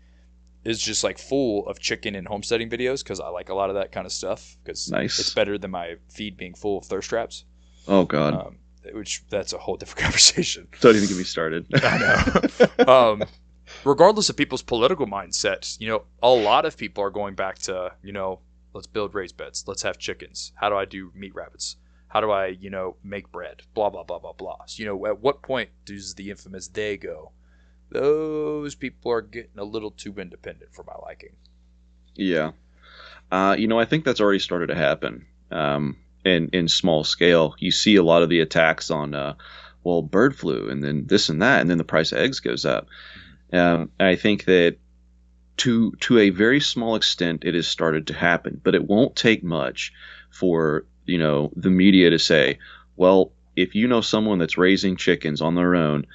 is just like full of chicken and homesteading videos because I like a lot of that kind of stuff because Nice. it's better than my feed being full of thirst traps. Oh God. Um, which that's a whole different conversation. Don't even get me started. I know. um, regardless of people's political mindsets, you know, a lot of people are going back to, you know, let's build raised beds, let's have chickens. How do I do meat rabbits? How do I, you know, make bread? Blah blah blah blah blah. So, you know, at what point does the infamous they go? Those people are getting a little too independent for my liking. Yeah. Uh, you know, I think that's already started to happen. Um, in in small scale, you see a lot of the attacks on, uh, well, bird flu, and then this and that, and then the price of eggs goes up. Um, I think that to to a very small extent, it has started to happen, but it won't take much for you know the media to say, well, if you know someone that's raising chickens on their own,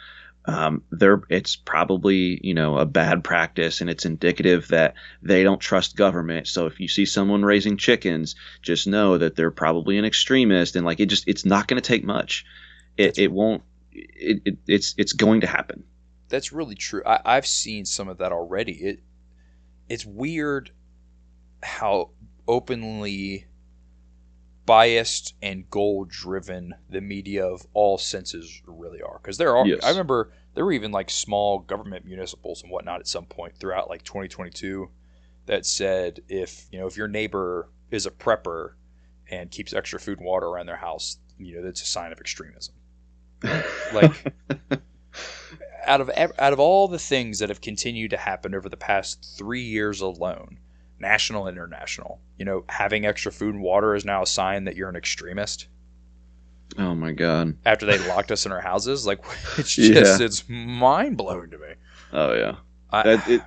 um, they're it's probably you know a bad practice, and it's indicative that they don't trust government. So if you see someone raising chickens, just know that they're probably an extremist, and like it just it's not going to take much. It it won't. It, it it's it's going to happen. That's really true. I, I've seen some of that already. It it's weird how openly biased and goal driven the media of all senses really are. Because there are, Yes. I remember there were even like small government municipals and whatnot at some point throughout like 2022 that said if you know if your neighbor is a prepper and keeps extra food and water around their house, you know that's a sign of extremism. Like out of out of all the things that have continued to happen over the past three years alone, national and international, you know, having extra food and water is now a sign that you're an extremist. oh my god. After they locked us in our houses, like it's Yeah. just it's mind blowing to me. Oh yeah. I, That, it,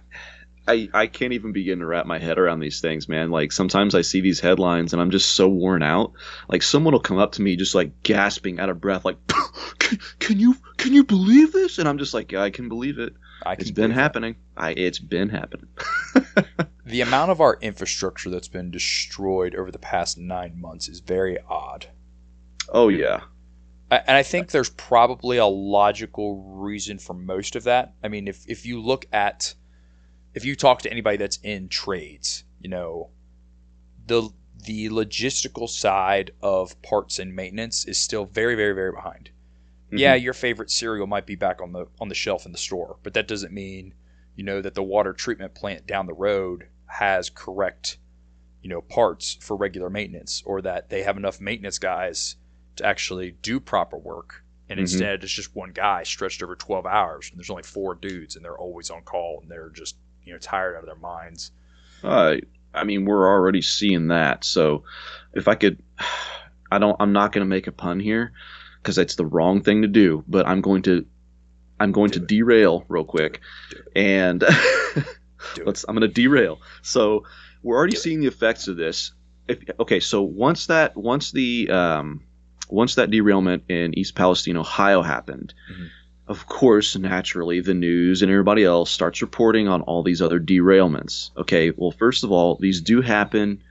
I, I can't even begin to wrap my head around these things, man. Like sometimes I see these headlines and I'm just so worn out. Like someone will come up to me just like gasping out of breath, like, can, can you can you believe this? And I'm just like, yeah, I can believe it. I can It's been happening. I it's been happening. the amount of our infrastructure that's been destroyed over the past nine months is very odd. oh yeah. And I think there's probably a logical reason for most of that. I mean, if, if you look at, if you talk to anybody that's in trades, you know, the the logistical side of parts and maintenance is still very, very, very behind. Yeah, mm-hmm. your favorite cereal might be back on the on the shelf in the store, but that doesn't mean, you know, that the water treatment plant down the road has correct, you know, parts for regular maintenance, or that they have enough maintenance guys to actually do proper work. And Mhm. instead, it's just one guy stretched over 12 hours, and there's only four dudes, and they're always on call, and they're just, you know, tired out of their minds. Uh, I mean, we're already seeing that. So, if I could, I don't. I'm not going to make a pun here because it's the wrong thing to do. But I'm going to, I'm going Do to it. derail real quick, and let's. I'm going to derail. So we're already Do it. seeing the effects of this. If okay, so once that once the um, once that derailment in East Palestine, Ohio happened, Mhm. of course, naturally, the news and everybody else starts reporting on all these other derailments. Okay, well, first of all, these do happen.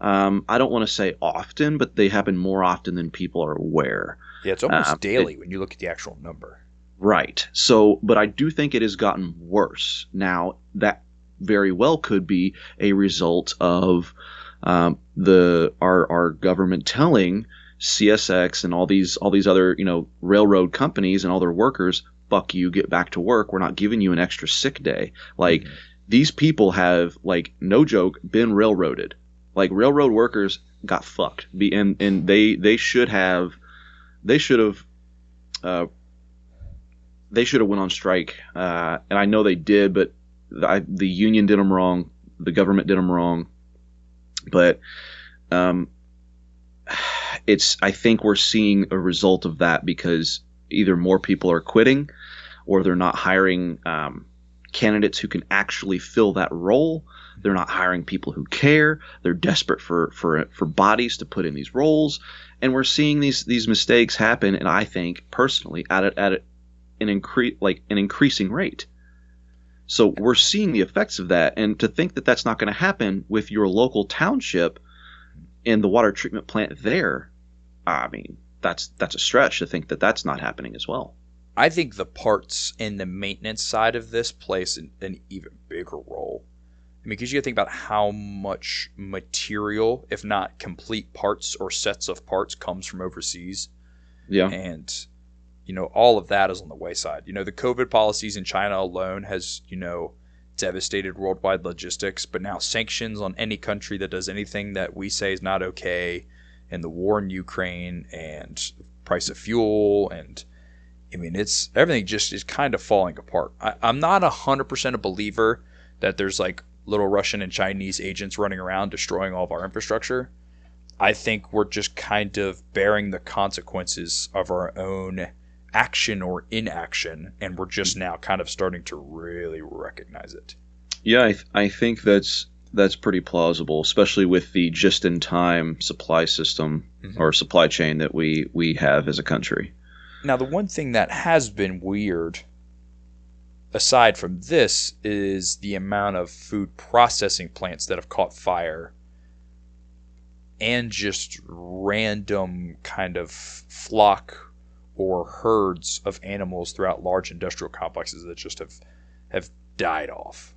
Um, I don't want to say often, but they happen more often than people are aware. Yeah, it's almost Um, it- daily when you look at the actual number. Right. So, but I do think it has gotten worse. Now, that very well could be a result of um, the our our government telling CSX and all these all these other you know railroad companies and all their workers, fuck you, get back to work. We're not giving you an extra sick day. Like Mhm. these people have like no joke been railroaded. Like railroad workers got fucked. Be and and they they should have they should have uh, they should have went on strike. Uh, and I know they did, but the, I, the union did them wrong. The government did them wrong. But um, it's I think we're seeing a result of that because either more people are quitting or they're not hiring um, candidates who can actually fill that role. They're not hiring people who care. They're desperate for for for bodies to put in these roles, and we're seeing these these mistakes happen. And I think personally, at a, at a, an increase like an increasing rate. So we're seeing the effects of that, and to think that that's not going to happen with your local township and the water treatment plant there, I mean, that's that's a stretch to think that that's not happening as well. I think the parts and the maintenance side of this plays an, an even bigger role. I mean, because you think about how much material, if not complete parts or sets of parts, comes from overseas, Yeah. and you know all of that is on the wayside. You know, the COVID policies in China alone has you know devastated worldwide logistics, but now sanctions on any country that does anything that we say is not okay, and the war in Ukraine and price of fuel and I mean, it's everything just is kind of falling apart. I, I'm not hundred percent a believer that there's like little Russian and Chinese agents running around destroying all of our infrastructure. I think we're just kind of bearing the consequences of our own action or inaction, and we're just now kind of starting to really recognize it. Yeah, I, th- I think that's that's pretty plausible, especially with the just-in-time supply system Mhm. or supply chain that we we have as a country. Now, the one thing that has been weird, aside from this, is the amount of food processing plants that have caught fire and just random kind of flock or herds of animals throughout large industrial complexes that just have have died off.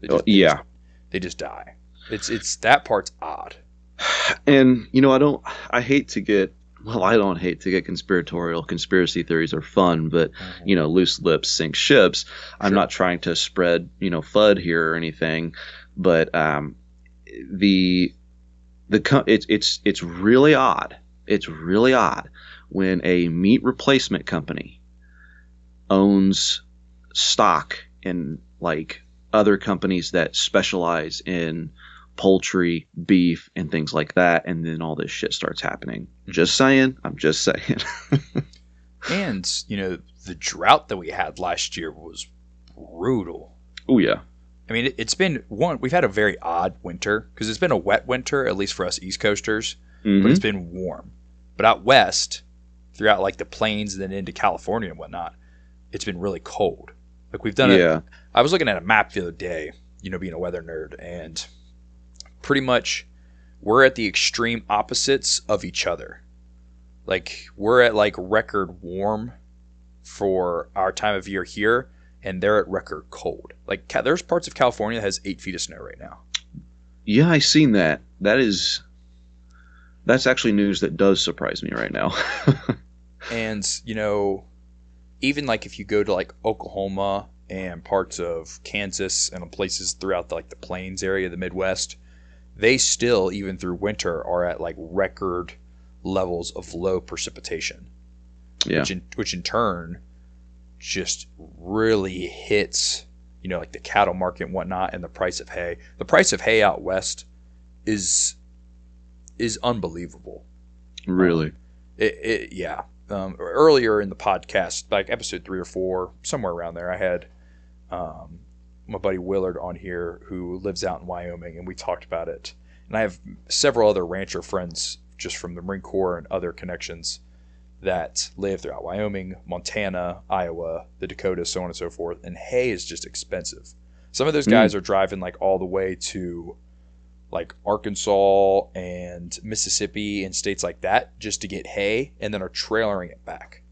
They Oh, just- they yeah. just- they just die. It's it's that part's odd. And you know, I don't. I hate to get. Well, I don't hate to get conspiratorial. Conspiracy theories are fun, but you know, loose lips sink ships. I'm Sure. not trying to spread you know FUD here or anything, but um, the the it's it's it's really odd. It's really odd when a meat replacement company owns stock in like other companies that specialize in poultry, beef, and things like that, and then all this shit starts happening. Just saying. I'm just saying. And you know the drought that we had last year was brutal. oh yeah. I mean, it, it's been one. We've had a very odd winter because it's been a wet winter, at least for us East Coasters, Mhm. but it's been warm. But out west, throughout like the plains and then into California and whatnot, it's been really cold. Like we've done it. yeah. I was looking at a map the other day you know, being a weather nerd, and pretty much we're at the extreme opposites of each other. Like we're at like record warm for our time of year here, and they're at record cold. Like there's parts of California that has eight feet of snow right now. Yeah, I seen that. That is that's actually news that does surprise me right now. and you know, even like if you go to like Oklahoma and parts of Kansas and places throughout the, like the plains area, of the Midwest, they still even through winter are at like record levels of low precipitation. Yeah. Which in, which in turn just really hits you know like the cattle market and whatnot and the price of hay. The price of hay out west is is unbelievable. Really? Um, it, it, yeah. Um, earlier in the podcast, like episode three or four, somewhere around there, I had um, my buddy Willard on here who lives out in Wyoming, and we talked about it. And I have several other rancher friends just from the Marine Corps and other connections that live throughout Wyoming, Montana, Iowa, the Dakotas, so on and so forth. And hay is just expensive. Some of those hmm. guys mm. are driving like all the way to like Arkansas and Mississippi and states like that just to get hay and then are trailering it back.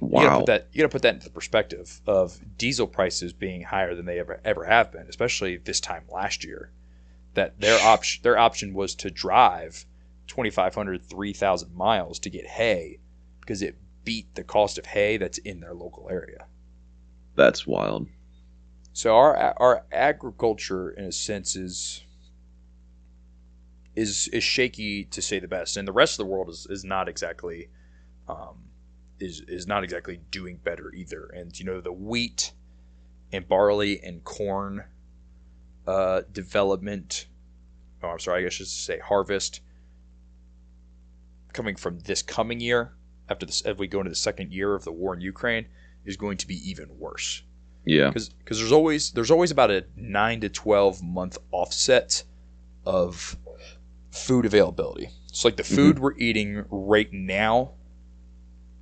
Wow. You gotta put that you gotta put that into perspective of diesel prices being higher than they ever ever have been, especially this time last year. That their option their option was to drive 2,500, 3,000 miles to get hay because it beat the cost of hay that's in their local area. That's wild. So our our agriculture, in a sense, is is is shaky to say the best, and the rest of the world is, is not exactly um, is is not exactly doing better either. And you know the wheat and barley and corn uh, development. Oh, I'm sorry. I guess I should say harvest coming from this coming year after this as we go into the second year of the war in Ukraine is going to be even worse. Yeah, Cuz because there's always there's always about a nine to twelve month offset of food availability. So like the mm-hmm. food mm-hmm. we're eating right now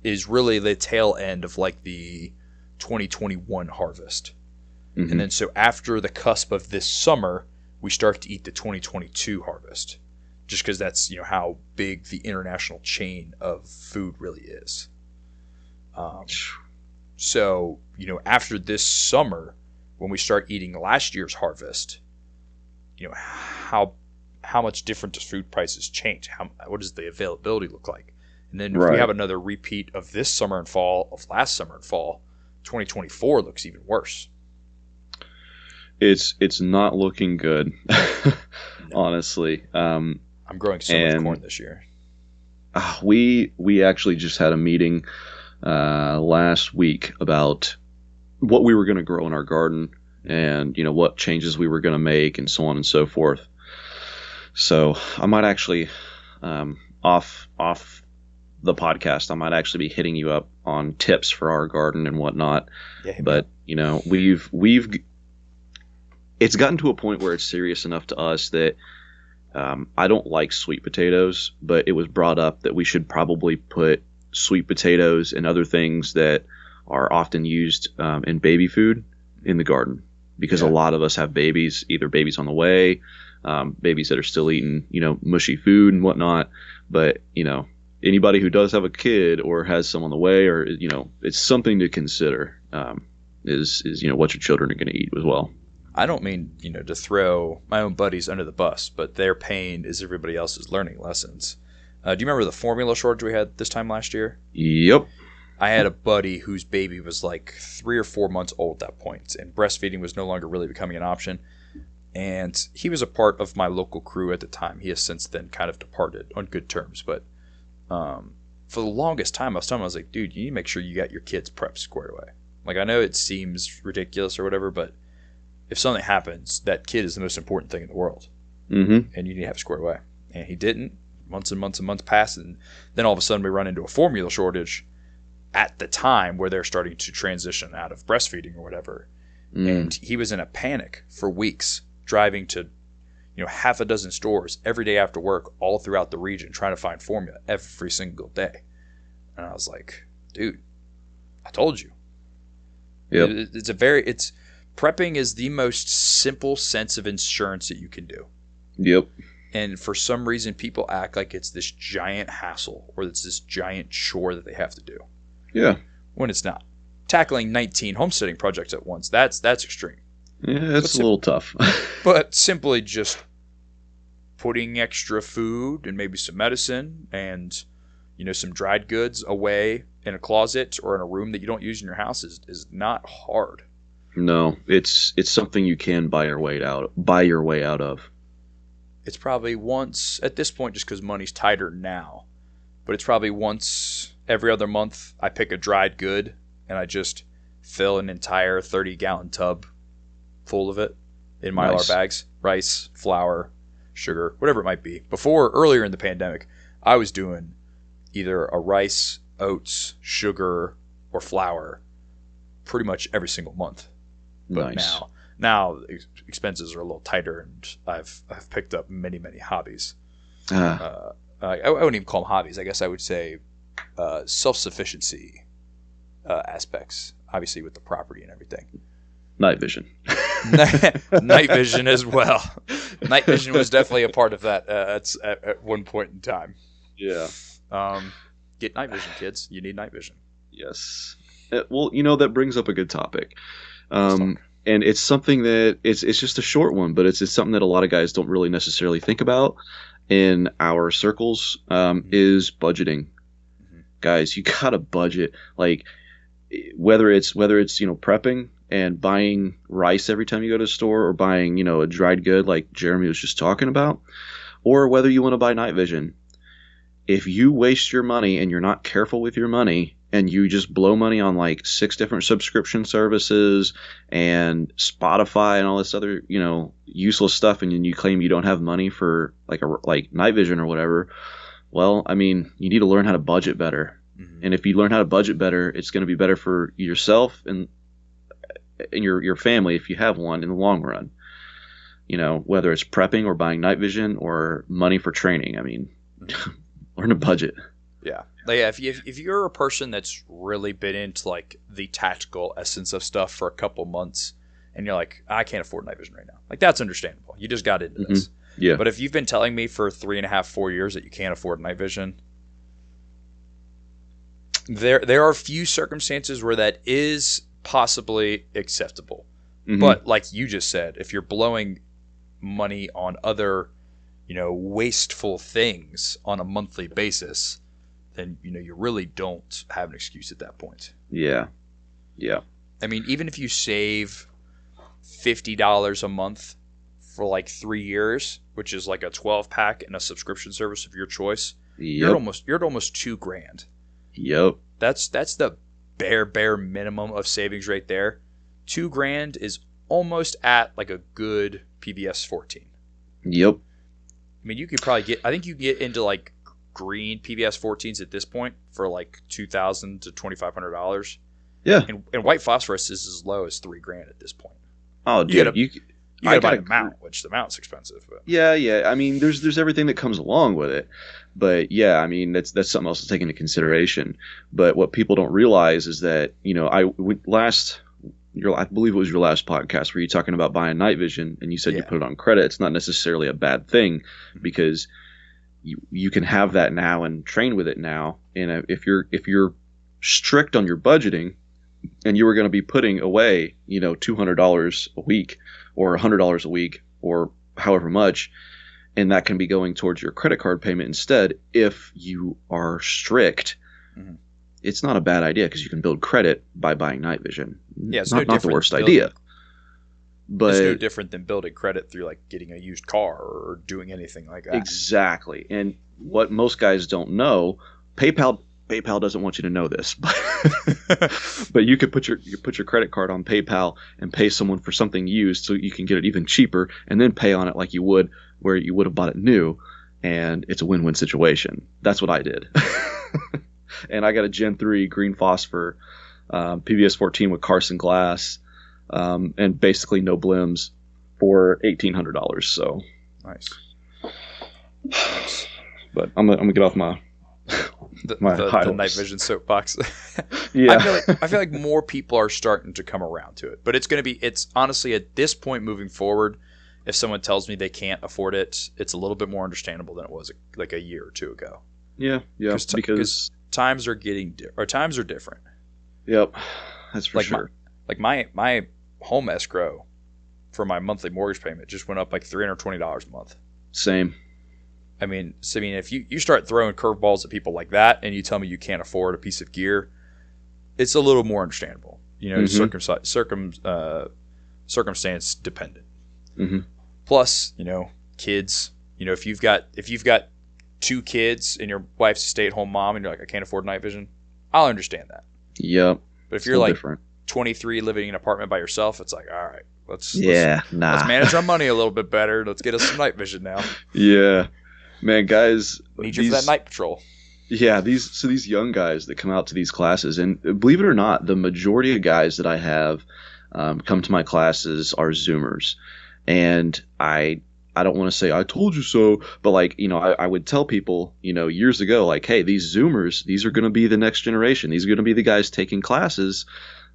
is really the tail end of like the 2021 harvest. Mm-hmm. And then so after the cusp of this summer, we start to eat the 2022 harvest. Just because that's you know how big the international chain of food really is. Um, so you know after this summer, when we start eating last year's harvest, you know how how much different does food prices change? How what does the availability look like? And then if right. we have another repeat of this summer and fall of last summer and fall, 2024 looks even worse. It's it's not looking good, no. honestly. Um, I'm growing so much corn this year. Uh, we we actually just had a meeting uh, last week about what we were going to grow in our garden and you know what changes we were going to make and so on and so forth. So I might actually um, off off the podcast, I might actually be hitting you up on tips for our garden and whatnot. Yeah, but you know, we've we've it's gotten to a point where it's serious enough to us that um, I don't like sweet potatoes, but it was brought up that we should probably put sweet potatoes and other things that are often used um, in baby food in the garden because yeah. a lot of us have babies, either babies on the way um, babies that are still eating, you know, mushy food and whatnot. But you know, anybody who does have a kid or has some on the way, or you know, it's something to consider. Um, is is you know what your children are going to eat as well. I don't mean you know to throw my own buddies under the bus, but their pain is everybody else's learning lessons. Uh, do you remember the formula shortage we had this time last year? Yep. I had a buddy whose baby was like three or four months old at that point, and breastfeeding was no longer really becoming an option and he was a part of my local crew at the time. He has since then kind of departed on good terms, but um, for the longest time, I was telling him, I was like, dude, you need to make sure you got your kids prep squared away. Like, I know it seems ridiculous or whatever, but if something happens, that kid is the most important thing in the world, mm-hmm. and you need to have it squared away. And he didn't. Months and months and months passed, and then all of a sudden we run into a formula shortage at the time where they're starting to transition out of breastfeeding or whatever. Mm. And he was in a panic for weeks driving to you know half a dozen stores every day after work all throughout the region trying to find formula every single day and i was like dude i told you Yeah, it's a very it's prepping is the most simple sense of insurance that you can do. Yep. And for some reason, people act like it's this giant hassle or it's this giant chore that they have to do Yeah. when it's not. Tackling 19 homesteading projects at once, that's that's extreme. Yeah, it's a little tough. But simply just putting extra food and maybe some medicine and you know some dried goods away in a closet or in a room that you don't use in your house is, is not hard. no, it's it's something you can buy your way out buy your way out of. It's probably once at this point just because money's tighter now, but it's probably once every other month I pick a dried good and I just fill an entire 30 gallon tub full of it in mylar Nice. bags, rice, flour, sugar, whatever it might be. Before earlier in the pandemic, I was doing either a rice, oats, sugar, or flour pretty much every single month. But nice. now, now expenses are a little tighter, and I've I've picked up many many hobbies. Ah, Uh, I, I wouldn't even call them hobbies. I guess I would say uh, self sufficiency uh, aspects. Obviously, with the property and everything. night vision. night vision as well. Night vision was definitely a part of that. Uh, at, at, at one point in time. Yeah. Um, get night vision, kids. You need night vision. Yes. Uh, well, you know that brings up a good topic. Um, and it's something that it's it's just a short one, but it's, it's something that a lot of guys don't really necessarily think about in our circles. Um, Mhm. Is budgeting, Mhm. guys? You gotta budget. Like whether it's whether it's you know prepping and buying rice every time you go to the store, or buying you know a dried good like Jeremy was just talking about, or whether you want to buy night vision. If you waste your money and you're not careful with your money and you just blow money on like six different subscription services and Spotify and all this other, you know, useless stuff and then you claim you don't have money for like a like night vision or whatever, well, I mean, you need to learn how to budget better. Mhm. And if you learn how to budget better, it's going to be better for yourself and and your your family if you have one in the long run. You know, whether it's prepping or buying night vision or money for training. I mean, learn to budget. Yeah. Like, yeah, if, you, if you're a person that's really been into like the tactical essence of stuff for a couple months and you're like, I can't afford night vision right now, like that's understandable. You just got into mm-hmm. this. Yeah. But if you've been telling me for three and a half, four years that you can't afford night vision, there there are few circumstances where that is possibly acceptable. Mhm. But like you just said, if you're blowing money on other, you know, wasteful things on a monthly basis, then you know you really don't have an excuse at that point. yeah, yeah, I mean, even if you save fifty dollars a month for like three years, which is like a twelve pack and a subscription service of your choice, you're almost you're at almost two grand. yep. That's that's the bare bare minimum of savings right there. Two grand is almost at like a good PVS 14. Yep. I mean, you could probably get. I think you get into like green PVS 14s at this point for like two thousand to twenty five hundred dollars. Yeah. And, and white phosphorus is as low as three grand at this point. Oh, You dude, gotta- you, You I got to buy the mount, which the mount's expensive. But yeah, yeah. I mean, there's there's everything that comes along with it, but yeah, I mean that's that's something else to take into consideration. But what people don't realize is that you know I we- last your I believe it was your last podcast where you talking about buying night vision and you said you put it on credit. It's not necessarily a bad thing mm-hmm. because you you can have that now and train with it now. And if you're if you're strict on your budgeting and you were going to be putting away you know two hundred dollars a week or hundred dollars a week or however much and that can be going towards your credit card payment instead if you are strict Mhm. it's not a bad idea because you can build credit by buying night vision yeah, it's not, no not the worst than idea but it's no different than building credit through like getting a used car or doing anything like that. Exactly. And what most guys don't know, PayPal PayPal doesn't want you to know this, but, but you could put your you put your credit card on PayPal and pay someone for something used so you can get it even cheaper and then pay on it like you would where you would have bought it new and it's a win-win situation. That's what I did. and I got a Gen 3 green phosphor um, PVS 14 with Carson glass um, and basically no blims for $1800 so nice. nice. but I'm gonna, I'm gonna get off my the, My the, the night vision soapbox. Yeah. I feel like I feel like more people are starting to come around to it, but it's going to be. It's honestly at this point moving forward, if someone tells me they can't afford it, it's a little bit more understandable than it was like a year or two ago. yeah, yeah. t- Because Times are getting di- or times are different. yep, that's for Like my- sure. Like my my home escrow for my monthly mortgage payment just went up like three hundred twenty dollars a month. Same. I mean, so, I mean, if you, you start throwing curveballs at people like that, and you tell me you can't afford a piece of gear, it's a little more understandable. You know, Mhm. circumci- circum uh, circumstance dependent. Mhm. Plus, you know, kids. You know, if you've got if you've got two kids and your wife's a stay at home mom, and you're like, I can't afford night vision, I'll understand that. Yep. But if you're like different. 23 living in an apartment by yourself, it's like, all right, let's let's, Yeah. Nah. let's manage our money a little bit better. Let's get us some night vision now. Yeah. Man, guys. Need you for that night patrol. Yeah, these so these young guys that come out to these classes, and believe it or not, the majority of guys that I have um, come to my classes are Zoomers, and I I don't want to say I told you so, but like you know I, I would tell people you know years ago like hey these Zoomers these are going to be the next generation. These are going to be the guys taking classes,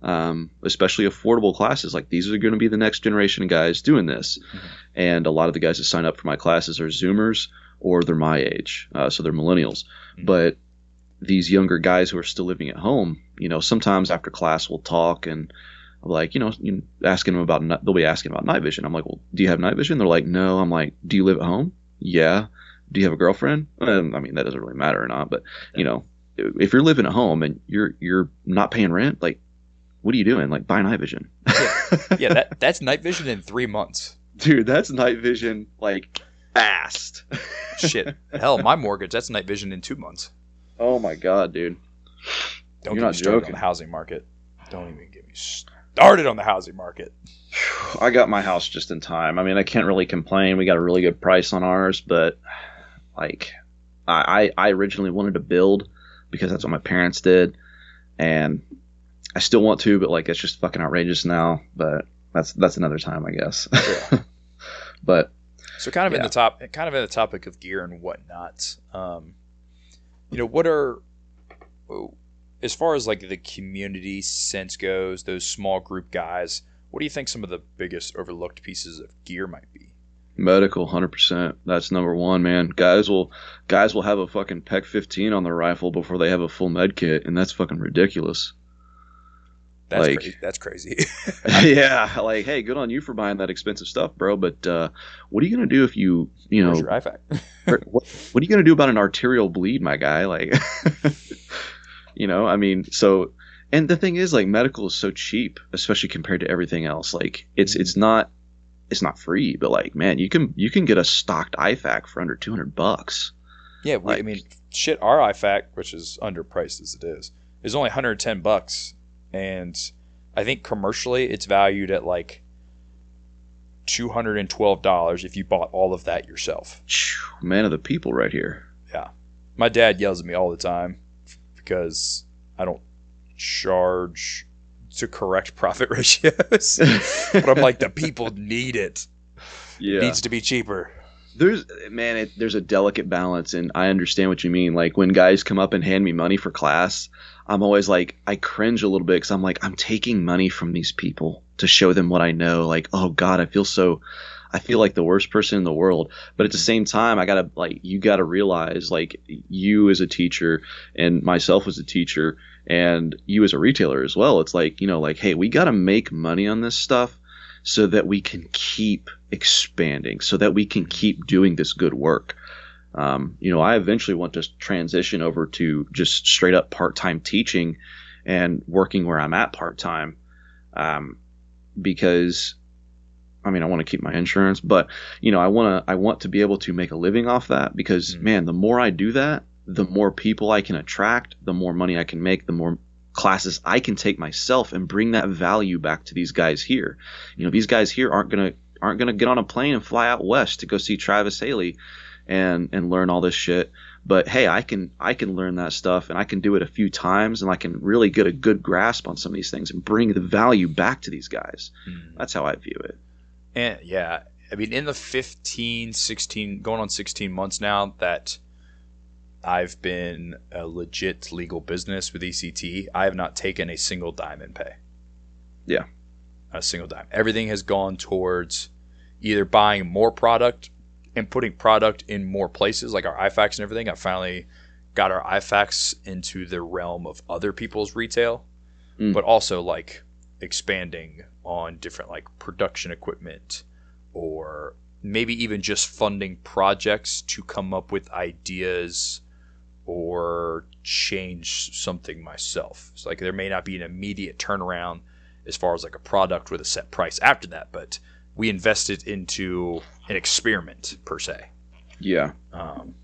um, especially affordable classes. Like these are going to be the next generation of guys doing this, and a lot of the guys that sign up for my classes are Zoomers or they're my age, uh, so they're millennials but these younger guys who are still living at home, you know, sometimes after class we'll talk and I'm like, you know, you asking them about they'll be asking about night vision. I'm like, well, do you have night vision? They're like, no. I'm like, do you live at home? Yeah. Do you have a girlfriend? Um, I mean, that doesn't really matter or not, but you know, if you're living at home and you're you're not paying rent, like, what are you doing? Like, buy night vision. Yeah, that that's night vision in three months. dude, that's night vision like fast. Shit. Hell, my mortgage, that's night vision in two months. oh my god, dude. Don't You're get not me started joking. on the housing market. Don't even get me started on the housing market. I got my house just in time. I mean, I can't really complain. We got a really good price on ours, but like, I I I originally wanted to build because that's what my parents did, and I still want to, but like it's just fucking outrageous now. But that's that's another time, I guess. but So kind of in the top, kind of in the topic of gear and whatnot. Um, you know, what are as far as like the community sense goes, those small group guys. What do you think some of the biggest overlooked pieces of gear might be? medical, hundred percent. That's number one, man. Guys will guys will have a fucking PEQ fifteen on their rifle before they have a full med kit, and that's fucking ridiculous. That's Like- crazy. That's crazy. yeah, like, hey, good on you for buying that expensive stuff, bro. But uh, what are you gonna do if you, you know, your what, what are you gonna do about an arterial bleed, my guy? Like, you know, I mean, so, and the thing is, like, medical is so cheap, especially compared to everything else. Like, it's it's not it's not free, but like, man, you can you can get a stocked IFAK for under two hundred bucks. Yeah, we, I mean, shit. Our IFAK, which is underpriced as it is, is only 110 bucks, and I think commercially it's valued at like 212 dollars if you bought all of that yourself. Man of the people, right here. Yeah, my dad yells at me all the time because I don't charge to correct profit ratios. but I'm like, the people need it. yeah. It needs to be cheaper. There's man it, there's a delicate balance and i understand what you mean. Like when guys come up and hand me money for class i'm always like i cringe a little bit because i'm like i'm taking money from these people to show them what i know. Like oh god i feel so i feel like the worst person in the world. But at the same time i gotta like you gotta realize like you as a teacher and myself as a teacher and you as a retailer as well it's like you know like hey we gotta make money on this stuff so that we can keep expanding, so that we can keep doing this good work. Um, you know, I eventually want to transition over to just straight up part time teaching and working where I'm at part time, um, because I mean I want to keep my insurance, but you know I want to I want to be able to make a living off that because Mhm. man, the more I do that, the more people I can attract, the more money I can make, the more classes I can take myself and bring that value back to these guys here. You know, these guys here aren't gonna aren't gonna get on a plane and fly out west to go see Travis Haley and and learn all this shit. But hey, I can I can learn that stuff and I can do it a few times and I can really get a good grasp on some of these things and bring the value back to these guys. Mm. That's how I view it. And yeah, I mean, in the 15, 16, going on 16 months now that I've been a legit legal business with ECT, I have not taken a single dime in pay. Yeah. A single dime. Everything has gone towards either buying more product and putting product in more places, like our IFAKs and everything. I finally got our IFAKs into the realm of other people's retail, Mm. but also like expanding on different like production equipment or maybe even just funding projects to come up with ideas or change something myself. It's like there may not be an immediate turnaround as far as like a product with a set price after that, but we invested into an experiment per se. Yeah. Um,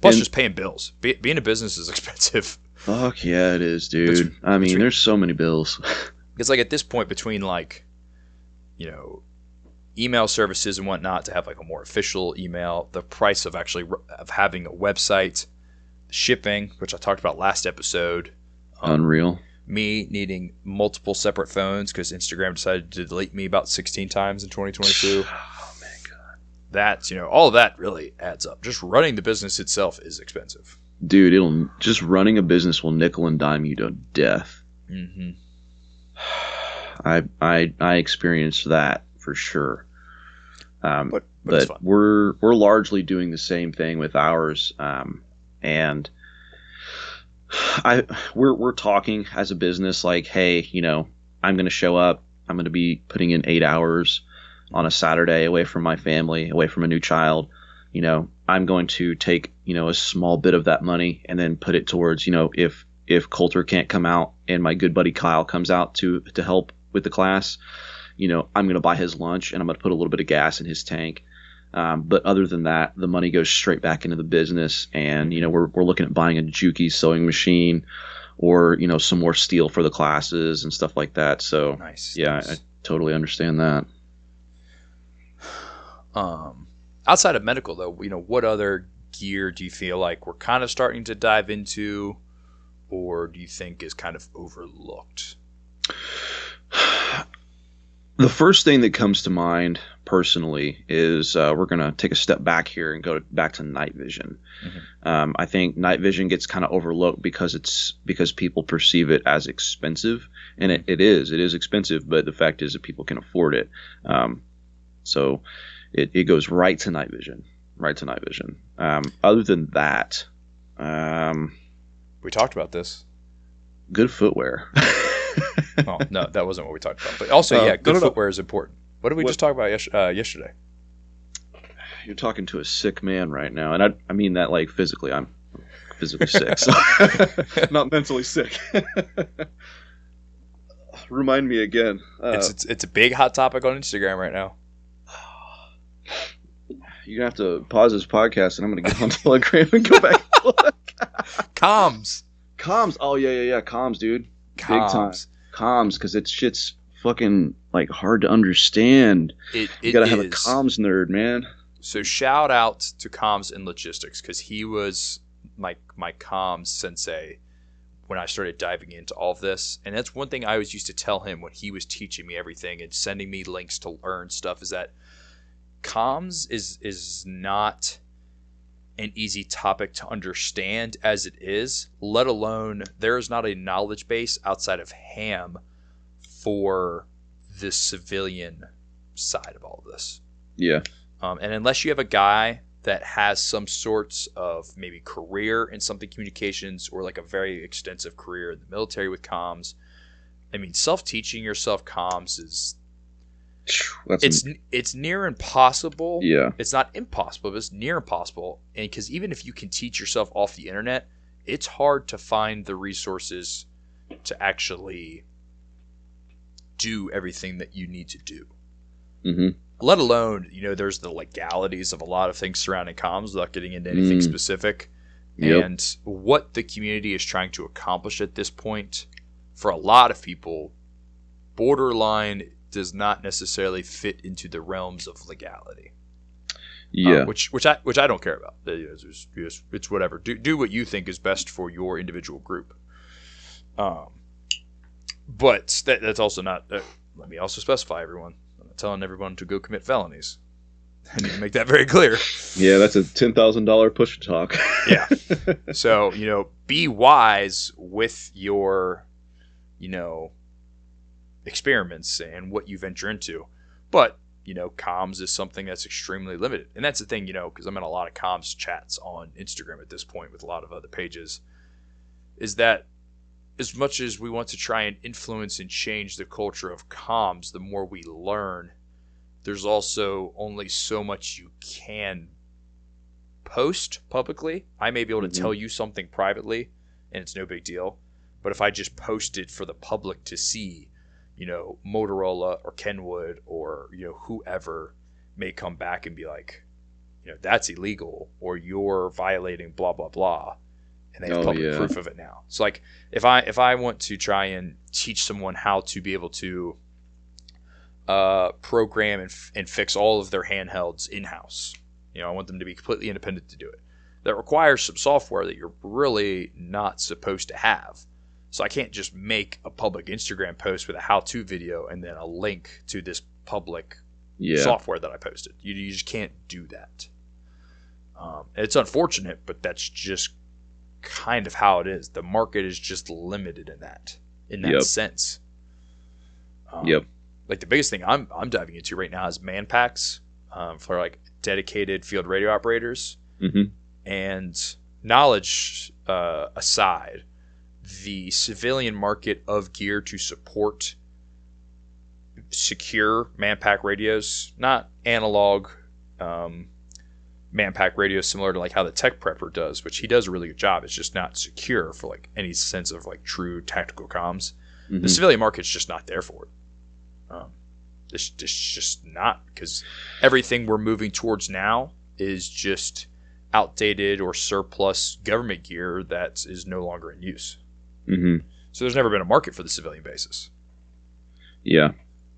plus, And- just paying bills. Be, being a business is expensive. Fuck yeah, it is, dude. That's- I mean, that's- there's so many bills. It's like at this point between like, you know, email services and whatnot to have like a more official email, the price of actually of having a website, shipping, which I talked about last episode, um, Unreal. me needing multiple separate phones because Instagram decided to delete me about 16 times in 2022. Oh man, God. That's you know all of that really adds up. Just running the business itself is expensive. Dude, it'll just running a business will nickel and dime you to death. Mm-hmm. I I I experienced that for sure. Um, But but, but we're we're largely doing the same thing with ours um, and i we're we're talking as a business like hey you know i'm going to show up. I'm going to be putting in 8 hours on a saturday away from my family away from a new child. You know i'm going to take you know a small bit of that money and then put it towards you know if if coulter can't come out and my good buddy kyle comes out to to help with the class you know i'm going to buy his lunch and i'm going to put a little bit of gas in his tank um, but other than that, the money goes straight back into the business, and you know we're, we're looking at buying a Juki sewing machine, or you know some more steel for the classes and stuff like that. So nice. yeah, nice. I totally understand that. Um, outside of medical, though, you know, what other gear do you feel like we're kind of starting to dive into, or do you think is kind of overlooked? The first thing that comes to mind personally is uh, we're going to take a step back here and go to, back to night vision. Mhm. Um, I think night vision gets kind of overlooked because it's because people perceive it as expensive, and it, it is. It is expensive, but the fact is that people can afford it. Um, so it, it goes right to night vision, right to night vision. Um, other than that, um, We talked about this. good footwear. Oh no, that wasn't what we talked about. But also, Uh, yeah, good no, no. footwear is important. What did we What- just talk about yes- uh, yesterday? You're talking to a sick man right now, and I, I mean that like physically. I'm physically sick, so not mentally sick. Remind me again. Uh, it's, it's it's a big hot topic on Instagram right now. you're gonna have to pause this podcast, and I'm gonna get on Telegram and go back. Comms, comms. Oh yeah, yeah, yeah. Comms, dude. time. comms. Comms, because it's shit's fucking like hard to understand. It, You gotta have a comms nerd, man. So shout out to comms and logistics because he was my my comms sensei when I started diving into all of this. And that's one thing I always used to tell him when he was teaching me everything and sending me links to learn stuff is that comms is is not an easy topic to understand as it is, let alone there is not a knowledge base outside of ham for the civilian side of all of this. Yeah. Um, and unless you have a guy that has some sorts of maybe career in something communications or like a very extensive career in the military with comms, I mean, self teaching yourself comms is That's it's it's near impossible. yeah. It's not impossible, but it's near impossible. And because even if you can teach yourself off the internet, it's hard to find the resources to actually do everything that you need to do. Hmm let alone you know there's the legalities of a lot of things surrounding comms without getting into anything Mm. specific. Yep. and what the community is trying to accomplish at this point for a lot of people borderline does not necessarily fit into the realms of legality. Uh, Yeah. which which I which I don't care about. It's, it's- it's- it's whatever. Do do what you think is best for your individual group. Um but that, that's also not uh, let me also specify everyone I'm not telling everyone to go commit felonies I need to make that very clear. Yeah, that's a ten thousand dollar push to talk. yeah. So you know, be wise with your, you know, experiments and what you venture into. But you know, comms is something that's extremely limited, and that's the thing, you know, because I'm in a lot of comms chats on Instagram at this point with a lot of other pages. Is that as much as we want to try and influence and change the culture of comms, the more we learn, there's also only so much you can post publicly. I may be able to Mhm. tell you something privately, and it's no big deal. But if I just post it for the public to see, you know, Motorola or Kenwood or you know whoever may come back and be like, you know, that's illegal or you're violating blah blah blah, and they have Oh, public yeah. proof of it now. So like, if I if I want to try and teach someone how to be able to uh, program and, f- and fix all of their handhelds in house, you know, I want them to be completely independent to do it. That requires some software that you're really not supposed to have. So I can't just make a public Instagram post with a how-to video and then a link to this public yeah, software that I posted. You, you just can't do that. Um, it's unfortunate, but that's just kind of how it is. The market is just limited in that in that Yep. sense. Um, Yep. Like the biggest thing I'm I'm diving into right now is man packs um, for like dedicated field radio operators hmm and knowledge uh, aside, the civilian market of gear to support secure manpack radios, not analog um, manpack radios, similar to like how the tech prepper does, which he does a really good job. It's just not secure for like any sense of like true tactical comms. hmm The civilian market's just not there for it. Um, it's, it's just not because everything we're moving towards now is just outdated or surplus government gear that is no longer in use. hmm So there's never been a market for the civilian basis. Yeah,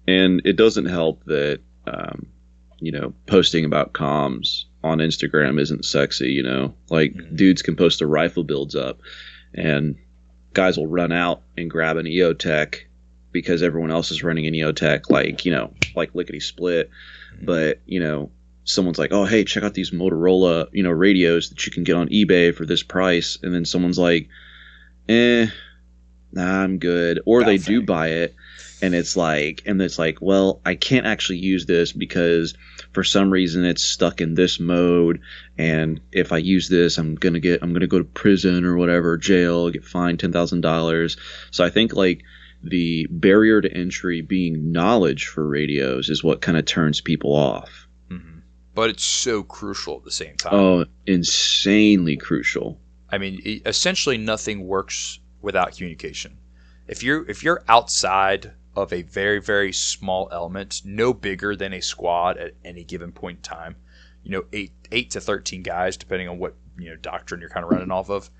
and it doesn't help that um, you know posting about comms on Instagram isn't sexy. You know, like Mhm. dudes can post their rifle builds up, and guys will run out and grab an EOTech because everyone else is running an EOTech, like you know, like lickety split. Mhm. But you know, someone's like, "Oh, hey, check out these Motorola, you know, radios that you can get on eBay for this price," and then someone's like, "Eh, nah, I'm good," or they do buy it and it's like and it's like well i can't actually use this because for some reason it's stuck in this mode and if i use this i'm gonna get i'm gonna go to prison or whatever jail get fined $10000 so i think like the barrier to entry being knowledge for radios is what kind of turns people off Mhm. But it's so crucial at the same time. oh insanely crucial I mean, essentially nothing works without communication. If you're if you're outside of a very very small element, no bigger than a squad at any given point in time, you know, eight eight to thirteen guys, depending on what you know doctrine you're kind of running off of.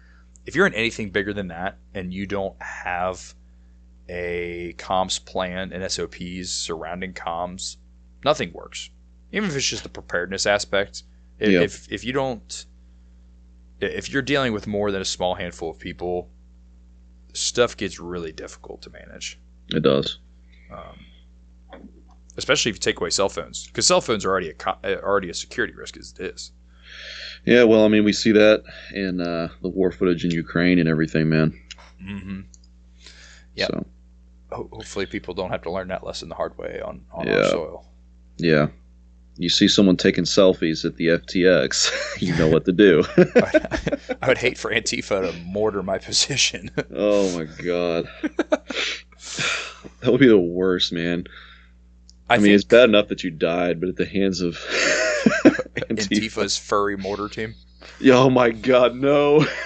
If you're in anything bigger than that, and you don't have a comms plan and SOPs surrounding comms, nothing works. Even if it's just the preparedness aspect. If Yeah. if, if you don't if you're dealing with more than a small handful of people, stuff gets really difficult to manage. It does Um, especially if you take away cell phones, because cell phones are already a co- uh, already a security risk as it is. yeah well i mean we see that in uh, the war footage in ukraine and everything man Mm-hmm. Yep. so Ho- hopefully, people don't have to learn that lesson the hard way on on our Yeah. soil. Yeah. You see someone taking selfies at the FTX, you know what to do. I would hate for Antifa to mortar my position. oh my god. that would be the worst, man. I, I, mean, it's bad enough that you died, but at the hands of Antifa. Antifa's furry mortar team. Yeah, oh my god, no.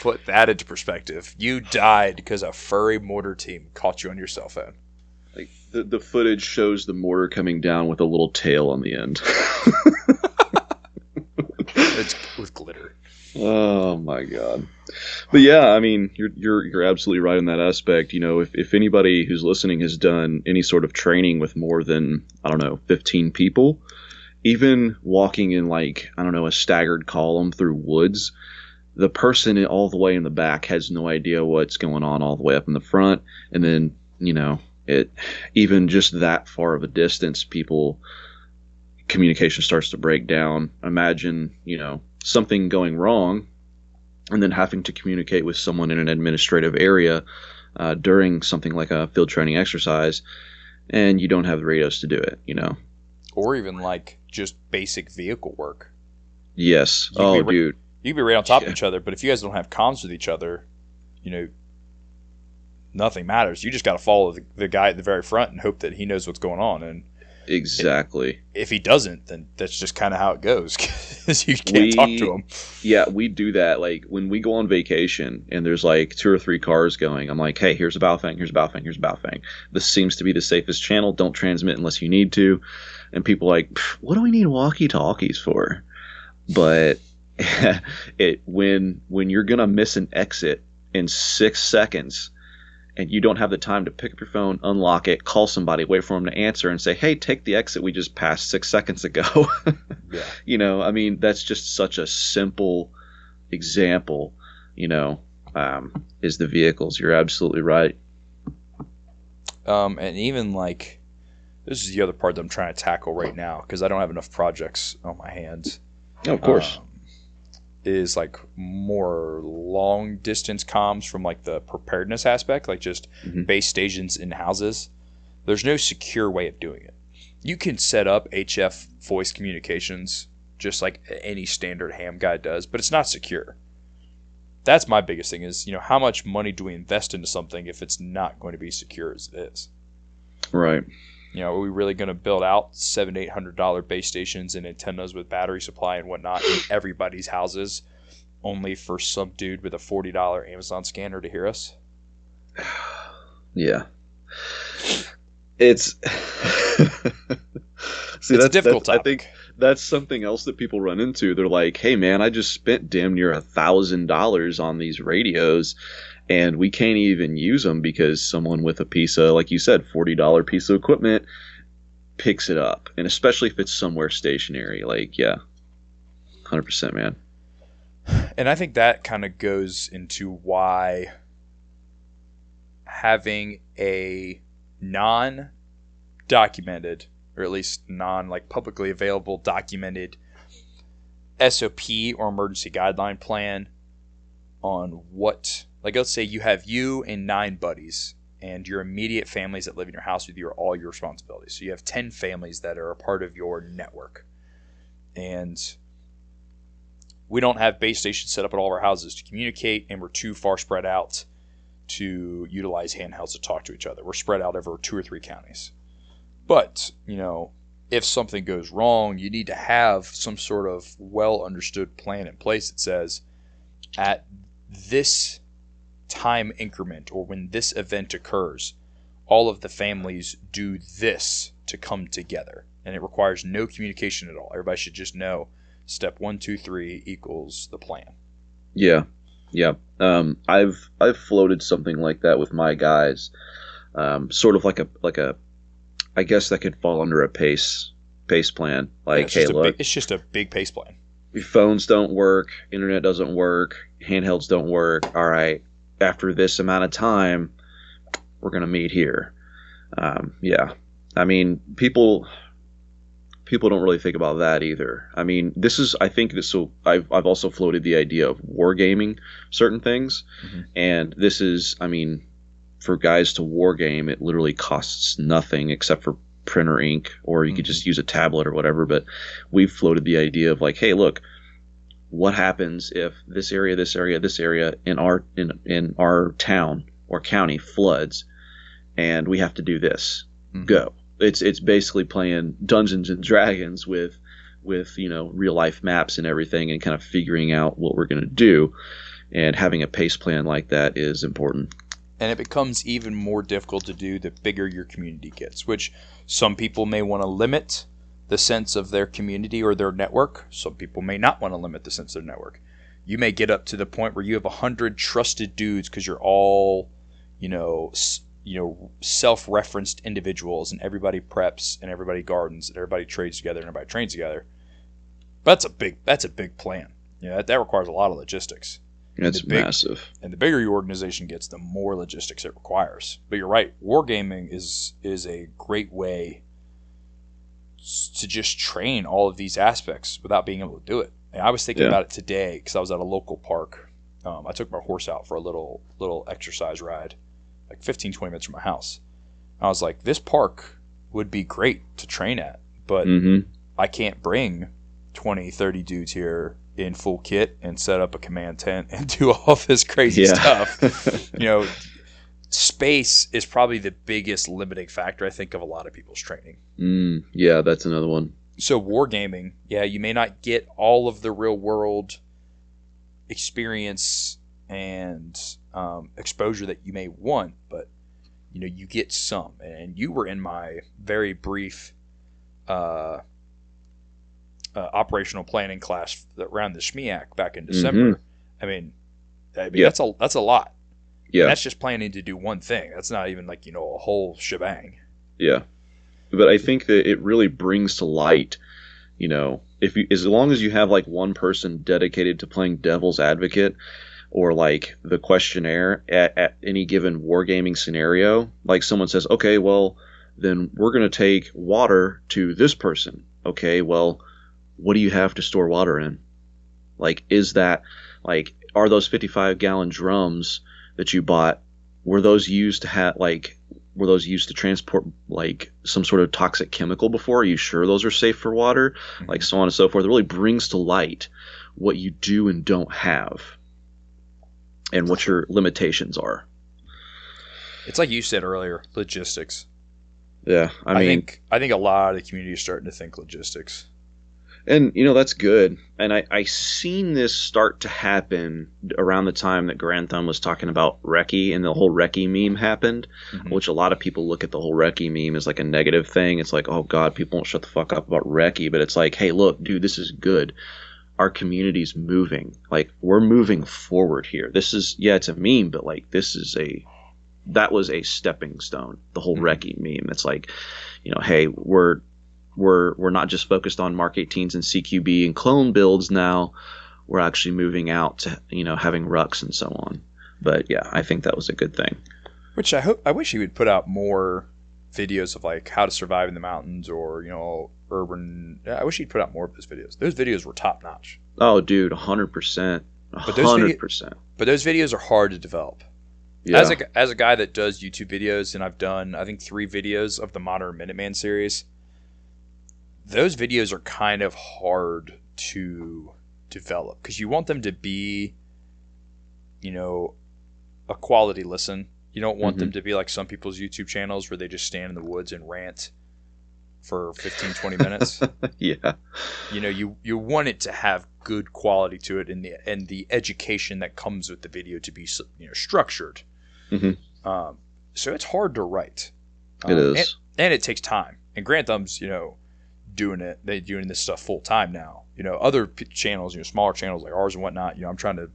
Put that into perspective. You died because a furry mortar team caught you on your cell phone. like the, the footage shows the mortar coming down with a little tail on the end. It's with glitter. Oh my god. But yeah, I mean, you're you're you're absolutely right in that aspect. You know, if if anybody who's listening has done any sort of training with more than I don't know, 15 people, even walking in like I don't know, a staggered column through woods, the person all the way in the back has no idea what's going on all the way up in the front, and then, you know, it even just that far of a distance people communication starts to break down. Imagine, you know, something going wrong and then having to communicate with someone in an administrative area uh, during something like a field training exercise and you don't have the radios to do it, you know. Or even like just basic vehicle work. Yes. You oh, re- dude. You can be right on top Yeah. of each other, but if you guys don't have comms with each other, you know, nothing matters. You just got to follow the, the guy at the very front and hope that he knows what's going on. And Exactly. if he doesn't, then that's just kind of how it goes. 'cause you can't talk to him. Yeah, we do that. Like when we go on vacation and there's like two or three cars going, I'm like, hey, here's a Baofeng, here's a Baofeng, here's a Baofeng. This seems to be the safest channel. Don't transmit unless you need to. And people are like, what do we need walkie talkies for? But it when when you're gonna miss an exit in six seconds and you don't have the time to pick up your phone, unlock it, call somebody, wait for them to answer, and say, "Hey, take the exit we just passed six seconds ago." Yeah. you know, I mean, that's just such a simple example. You know, um, is the vehicles. You're absolutely right. Um, and even like, this is the other part that I'm trying to tackle right now because I don't have enough projects on my hands. Oh, of course. um, is like more long distance comms from like the preparedness aspect, like just Mhm. base stations in houses. There's no secure way of doing it. You can set up HF voice communications just like any standard ham guy does, but it's not secure. That's my biggest thing is, you know, how much money do we invest into something if it's not going to be secure as it is? right. You know, are we really going to build out seven, eight hundred dollar base stations and antennas with battery supply and whatnot in everybody's houses, only for some dude with a forty dollar Amazon scanner to hear us? Yeah. It's. See, it's a difficult I topic. think that's something else that people run into. They're like, "Hey, man, I just spent damn near a thousand dollars on these radios, and we can't even use them because someone with a piece of, like you said, forty dollar piece of equipment picks it up, and especially if it's somewhere stationary. Like, yeah, hundred percent, man. and I think that kind of goes into why having a non documented or at least non like publicly available documented SOP or emergency guideline plan on what like let's say you have you and nine buddies and your immediate families that live in your house with you are all your responsibilities. So you have 10 families that are a part of your network. And we don't have base stations set up at all of our houses to communicate, and we're too far spread out to utilize handhelds to talk to each other. We're spread out over two or three counties. But, you know, if something goes wrong, you need to have some sort of well understood plan in place that says at this time increment or when this event occurs, all of the families do this to come together. And it requires no communication at all. Everybody should just know step one, two, three equals the plan. Yeah, yeah. Um, I've I've floated something like that with my guys, um, sort of like a like a, I guess that could fall under a pace pace plan. Like, it's, hey, look, big, it's just a big pace plan. your phones don't work, internet doesn't work, handhelds don't work. All right, after this amount of time, we're gonna meet here. Um, yeah, I mean, people people don't really think about that either. I mean, this is I think this will I've I've also floated the idea of wargaming certain things, Mhm. and this is I mean, for guys to wargame, it literally costs nothing except for printer ink, or you could Mhm. just use a tablet or whatever. But we've floated the idea of like, hey, look, what happens if this area, this area, this area in our in in our town or county floods, and we have to do this Mhm. go. It's it's basically playing Dungeons and Dragons with with you know real life maps and everything, and kind of figuring out what we're going to do. And having a pace plan like that is important. and it becomes even more difficult to do the bigger your community gets, which some people may want to limit the sense of their community or their network. Some people may not want to limit the sense of their network. You may get up to the point where you have a hundred trusted dudes because you're all, you know, you know, self-referenced individuals, and everybody preps and everybody gardens and everybody trades together and everybody trains together. That's a big. That's a big plan. Know, that, that requires a lot of logistics. It's big- massive. And the bigger your organization gets, the more logistics it requires. But you're right, wargaming is is a great way to just train all of these aspects without being able to do it. And I was thinking Yeah. about it today because I was at a local park. Um, I took my horse out for a little little exercise ride, like 15, 20 minutes from my house. I was like, this park would be great to train at, but Mm-hmm. I can't bring 20, 30 dudes here in full kit and set up a command tent and do all this crazy Yeah. stuff. You know, space is probably the biggest limiting factor, I think, of a lot of people's training. mm, yeah, that's another one. So, wargaming, yeah, you may not get all of the real world experience and um, exposure that you may want, but you know, you get some. And you were in my very brief uh, uh, operational planning class that ran the SMEAC back in December. I mean, I mean Yeah. that's a that's a lot. Yeah, That's just planning to do one thing. That's not even like you know a whole shebang. yeah. But I think that it really brings to light, you know, if you as long as you have like one person dedicated to playing devil's advocate or like the questionnaire at, at any given wargaming scenario, like someone says, okay, well, then we're going to take water to this person. Okay, well, what do you have to store water in? Like, is that like are those 55 gallon drums that you bought were those used to have like were those used to transport like some sort of toxic chemical before? Are you sure those are safe for water? Mm-hmm. Like so on and so forth. It really brings to light what you do and don't have, and what your limitations are. It's like you said earlier, logistics. Yeah, I I, mean, think I think a lot of the community is starting to think logistics. And you know that's good. And I I seen this start to happen around the time that Grant Thumb was talking about Recce and the whole Recce meme happened. Mhm. which a lot of people look at the whole Recce meme as like a negative thing. It's like, oh god, people won't shut the fuck up about Recce, but it's like, hey, look, dude, this is good. Our community's moving. Like we're moving forward here. This is yeah, it's a meme, but like this is a that was a stepping stone. The whole Mhm. Recce meme. It's like, you know, hey, we're we're we're not just focused on Mark 18s and CQB and clone builds now. We're actually moving out to you know having rucks and so on. But yeah, I think that was a good thing. Which I hope I wish he would put out more videos of like how to survive in the mountains or you know urban. I wish he'd put out more of those videos. Those videos were top notch, Oh, dude, hundred percent, But those hundred percent. but those videos are hard to develop. Yeah, As a as a guy that does YouTube videos, and I've done I think three videos of the Modern Minuteman series. Those videos are kind of hard to develop because you want them to be, you know, a quality listen. You don't want them to be like some people's YouTube channels where they just stand in the woods and rant for 15, 20 minutes. yeah, you know, you you want it to have good quality to it, and the and the education that comes with the video to be you know structured. Mhm. Um, so it's hard to write. it Um, is. and, and it takes time. And Grant Thumb's you know doing it. They doing this stuff full time now. You know, other p- channels, you know, smaller channels like ours and whatnot. You know, I'm trying to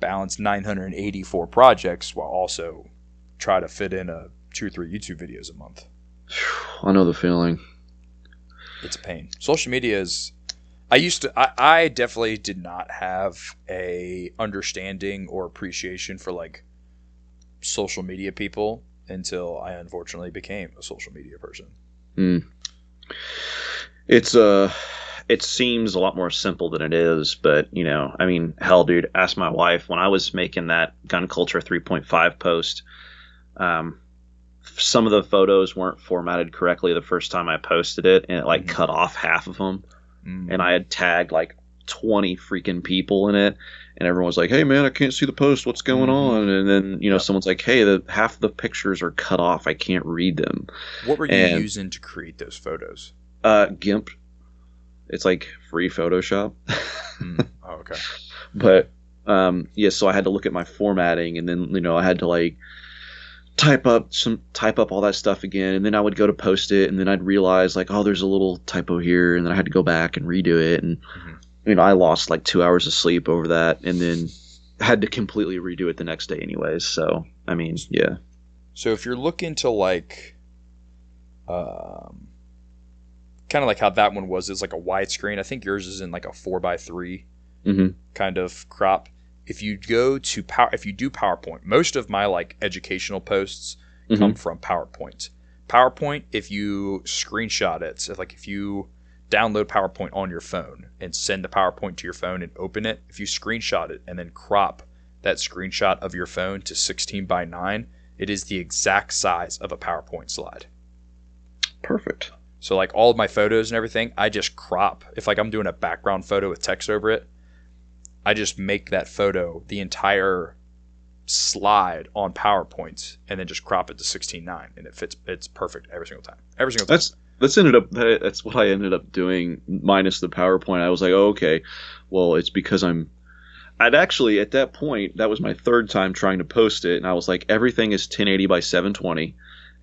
balance 984 projects while also try to fit in a two or three YouTube videos a month. I know the feeling. it's a pain. Social media is. I used to. I, I definitely did not have a understanding or appreciation for like social media people until I unfortunately became a social media person. Hmm. It's uh it seems a lot more simple than it is, but you know, I mean, hell, dude, ask my wife when I was making that gun culture 3.5 post. Um, some of the photos weren't formatted correctly the first time I posted it, and it like Mhm. cut off half of them. Mm. and I had tagged like 20 freaking people in it and everyone was like hey man I can't see the post what's going Mhm. on and then you know Yep. someone's like hey the half the pictures are cut off I can't read them what were you and- using to create those photos? Uh GIMP. It's like free Photoshop. Mm. Oh, okay. but um yeah so I had to look at my formatting and then you know I had to like type up some type up all that stuff again. And then I would go to post it and then I'd realize like oh there's a little typo here. And then I had to go back and redo it. And Mhm. you know I lost like 2 hours of sleep over that and then had to completely redo it the next day anyways. So I mean yeah. So if you're looking to like, um, kind of like how that one was, is like a widescreen. I think yours is in like a four by three Mhm. kind of crop. If you go to power, if you do PowerPoint, most of my like educational posts come Mhm. from PowerPoint. PowerPoint, if you screenshot it, so like if you download PowerPoint on your phone and send the PowerPoint to your phone and open it, if you screenshot it and then crop that screenshot of your phone to 16 by 9, it is the exact size of a PowerPoint slide. Perfect. So like all of my photos and everything, I just crop. If like I'm doing a background photo with text over it, I just make that photo the entire slide on PowerPoint and then just crop it to 16:9 and it fits it's perfect every single time. Every single time. That's that's ended up that's what I ended up doing minus the PowerPoint. I was like, oh, okay, well, it's because I'm. I'd actually at that point that was my third time trying to post it, and I was like, everything is 1080 by 720,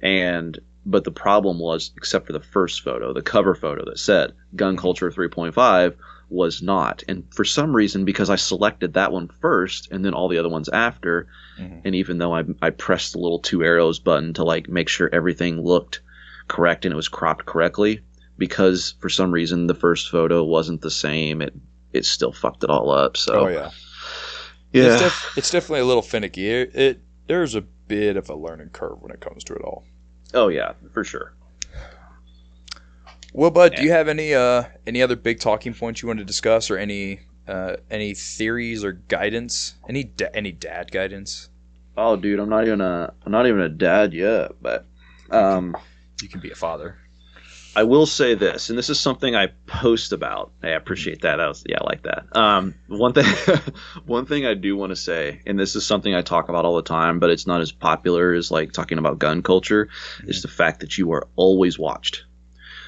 and but the problem was, except for the first photo, the cover photo that said Gun Culture 3.5 was not, and for some reason, because I selected that one first and then all the other ones after, Mhm. and even though I I pressed the little two arrows button to like make sure everything looked correct and it was cropped correctly because for some reason the first photo wasn't the same it it still fucked it all up so oh yeah. yeah It's, def- it's definitely a little finicky. It, it there's a bit of a learning curve when it comes to it all. Oh yeah for sure Well, bud, do you have any uh any other big talking points you want to discuss, or any uh any theories or guidance? Any da- any dad guidance? oh dude i'm not even a i'm not even a dad yet but um You can be a father. I will say this, and this is something I post about. I appreciate that. That was yeah, I like that. Um, one thing, one thing I do want to say, and this is something I talk about all the time, but it's not as popular as like talking about gun culture, is the fact that you are always watched,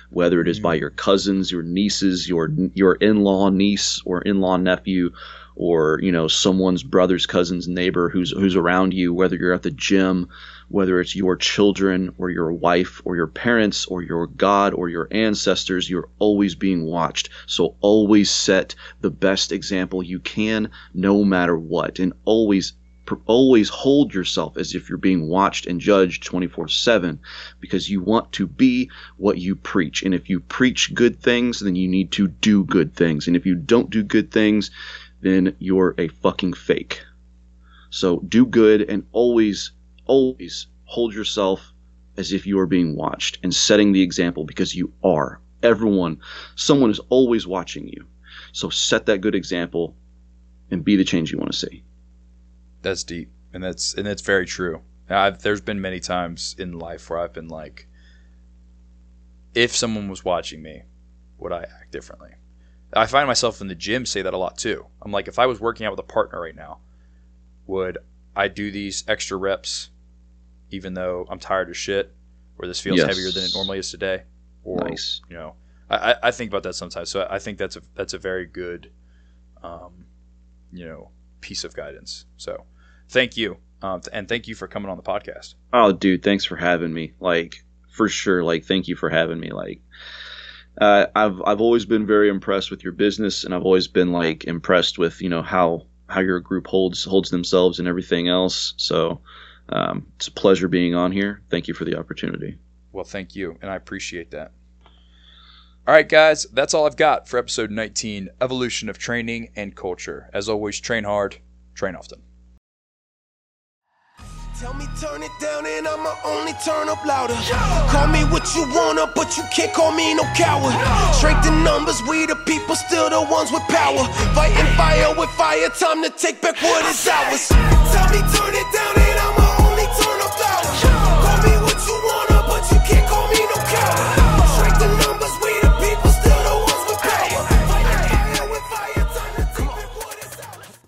whether it is by your cousins, your nieces, your your in-law niece or in-law nephew, or you know someone's brother's cousin's neighbor who's who's around you, whether you're at the gym whether it's your children or your wife or your parents or your God or your ancestors, you're always being watched. So always set the best example you can, no matter what, and always always hold yourself as if you're being watched and judged 24/7 because you want to be what you preach. And if you preach good things then you need to do good things. And if you don't do good things then you're a fucking fake. So do good and always always hold yourself as if you are being watched and setting the example because you are. Everyone, someone is always watching you. So set that good example and be the change you want to see. That's deep, and that's and that's very true. I've, there's been many times in life where I've been like, if someone was watching me, would I act differently? I find myself in the gym say that a lot too. I'm like, if I was working out with a partner right now, would I do these extra reps, even though I'm tired as shit, or this feels Yes. heavier than it normally is today? Or Nice. you know, I, I- think about that sometimes. So I think that's a that's a very good, um, you know, piece of guidance. So thank you, um, and thank you for coming on the podcast. Oh, dude, thanks for having me. Like, for sure. Like, thank you for having me. Like, uh, I've I've always been very impressed with your business, and I've always been like impressed with you know how how your group holds holds themselves and everything else. So, um, it's a pleasure being on here. Thank you for the opportunity. Well, thank you, and I appreciate that. All right, guys, that's all I've got for episode 19 Evolution of Training and Culture. As always, train hard, train often. Tell me turn it down and I'ma only turn up louder. Yeah. Call me what you wanna, but you can't call me no coward. No. Strength in numbers, we the people, still the ones with power. Fighting fire with fire, time to take back what is ours. Tell me turn it down and I'ma